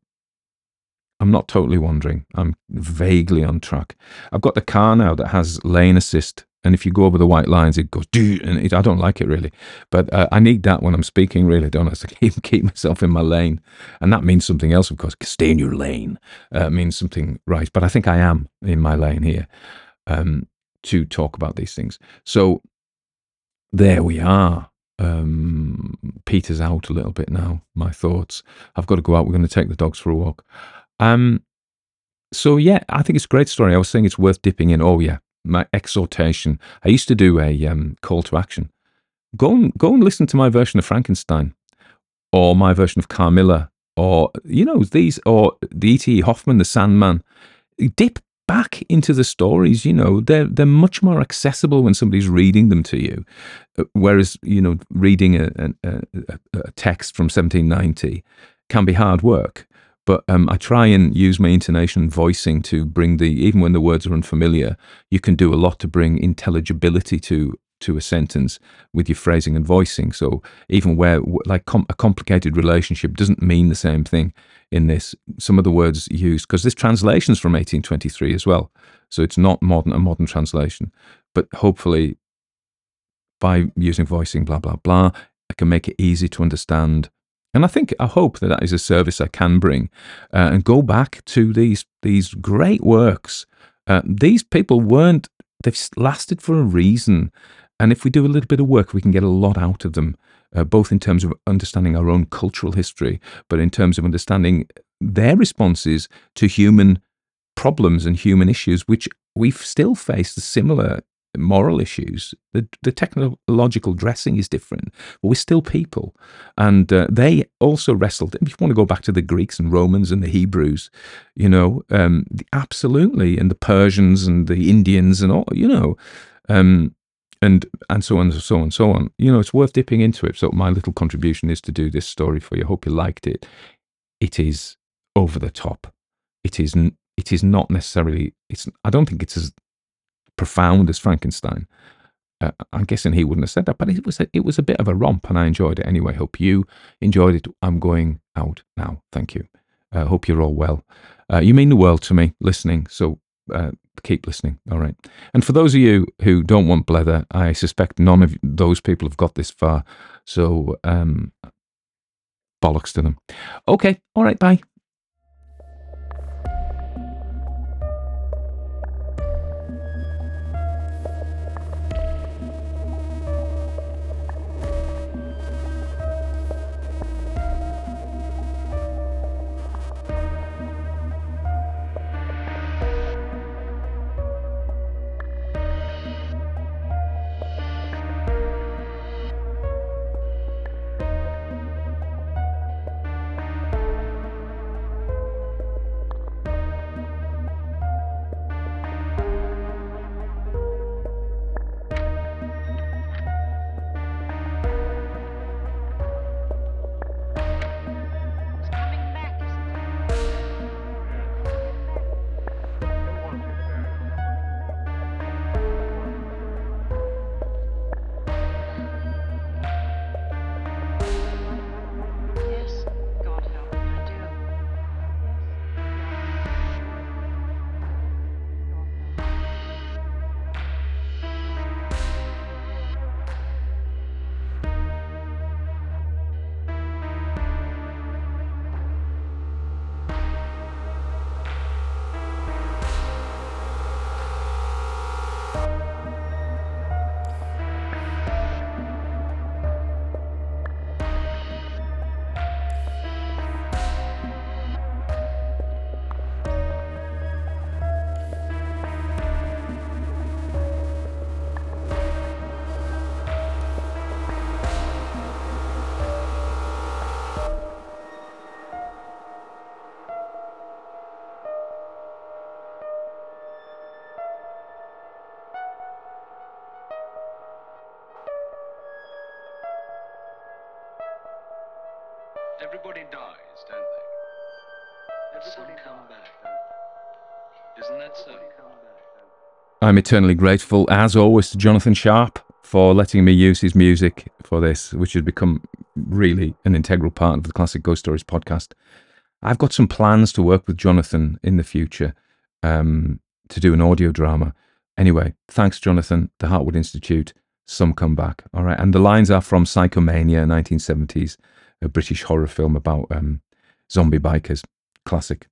I'm not totally wandering. I'm vaguely on track. I've got the car now that has lane assist and if you go over the white lines, it goes, and it, I don't like it really. But uh, I need that when I'm speaking, really, don't I? To keep, keep myself in my lane. And that means something else, of course. Stay in your lane uh, means something right. But I think I am in my lane here um, to talk about these things. So there we are. Um, Peter's out a little bit now, my thoughts. I've got to go out. We're going to take the dogs for a walk. Um, so yeah, I think it's a great story. I was saying it's worth dipping in. Oh yeah, my exhortation. I used to do a um, call to action. Go and go and listen to my version of Frankenstein, or my version of Carmilla, or you know these, or the E.T. Hoffmann, the Sandman. Dip back into the stories. You know they're they're much more accessible when somebody's reading them to you, whereas you know reading a, a, a text from 1790 can be hard work but um, I try and use my intonation and voicing to bring the even when the words are unfamiliar, you can do a lot to bring intelligibility to to a sentence with your phrasing and voicing. So even where like com- a complicated relationship doesn't mean the same thing in this. Some of the words used because this translation is from 1823 as well, so it's not modern a modern translation. But hopefully, by using voicing, blah blah blah, I can make it easy to understand and I think, I hope that that is a service I can bring uh, and go back to these, these great works. Uh, these people weren't, they've lasted for a reason. And if we do a little bit of work, we can get a lot out of them, uh, both in terms of understanding our own cultural history, but in terms of understanding their responses to human problems and human issues, which we've still faced a similar moral issues. The, the technological dressing is different, but we're still people. And uh, they also wrestled. If you want to go back to the Greeks and Romans and the Hebrews, you know, um, the, absolutely, and the Persians and the Indians and all, you know, um, and and so on and so on and so on. You know, it's worth dipping into it. So my little contribution is to do this story for you. Hope you liked it. It is over the top. It is. It is not necessarily. It's. I don't think it's as profound as Frankenstein. Uh, I'm guessing he wouldn't have said that, but it was a, it was a bit of a romp, and I enjoyed it anyway. Hope you enjoyed it. I'm going out now. Thank you. Uh, hope you're all well. Uh, you mean the world to me, listening. So uh, keep listening. All right. And for those of you who don't want blether, I suspect none of those people have got this far. So um, bollocks to them. Okay. All right. Bye. I'm eternally grateful, as always, to Jonathan Sharp for letting me use his music for this, which has become really an integral part of the Classic Ghost Stories podcast. I've got some plans to work with Jonathan in the future um, to do an audio drama. Anyway, thanks, Jonathan. The Heartwood Institute, some come back. All right. And the lines are from Psychomania, 1970s, a British horror film about um, zombie bikers. Classic.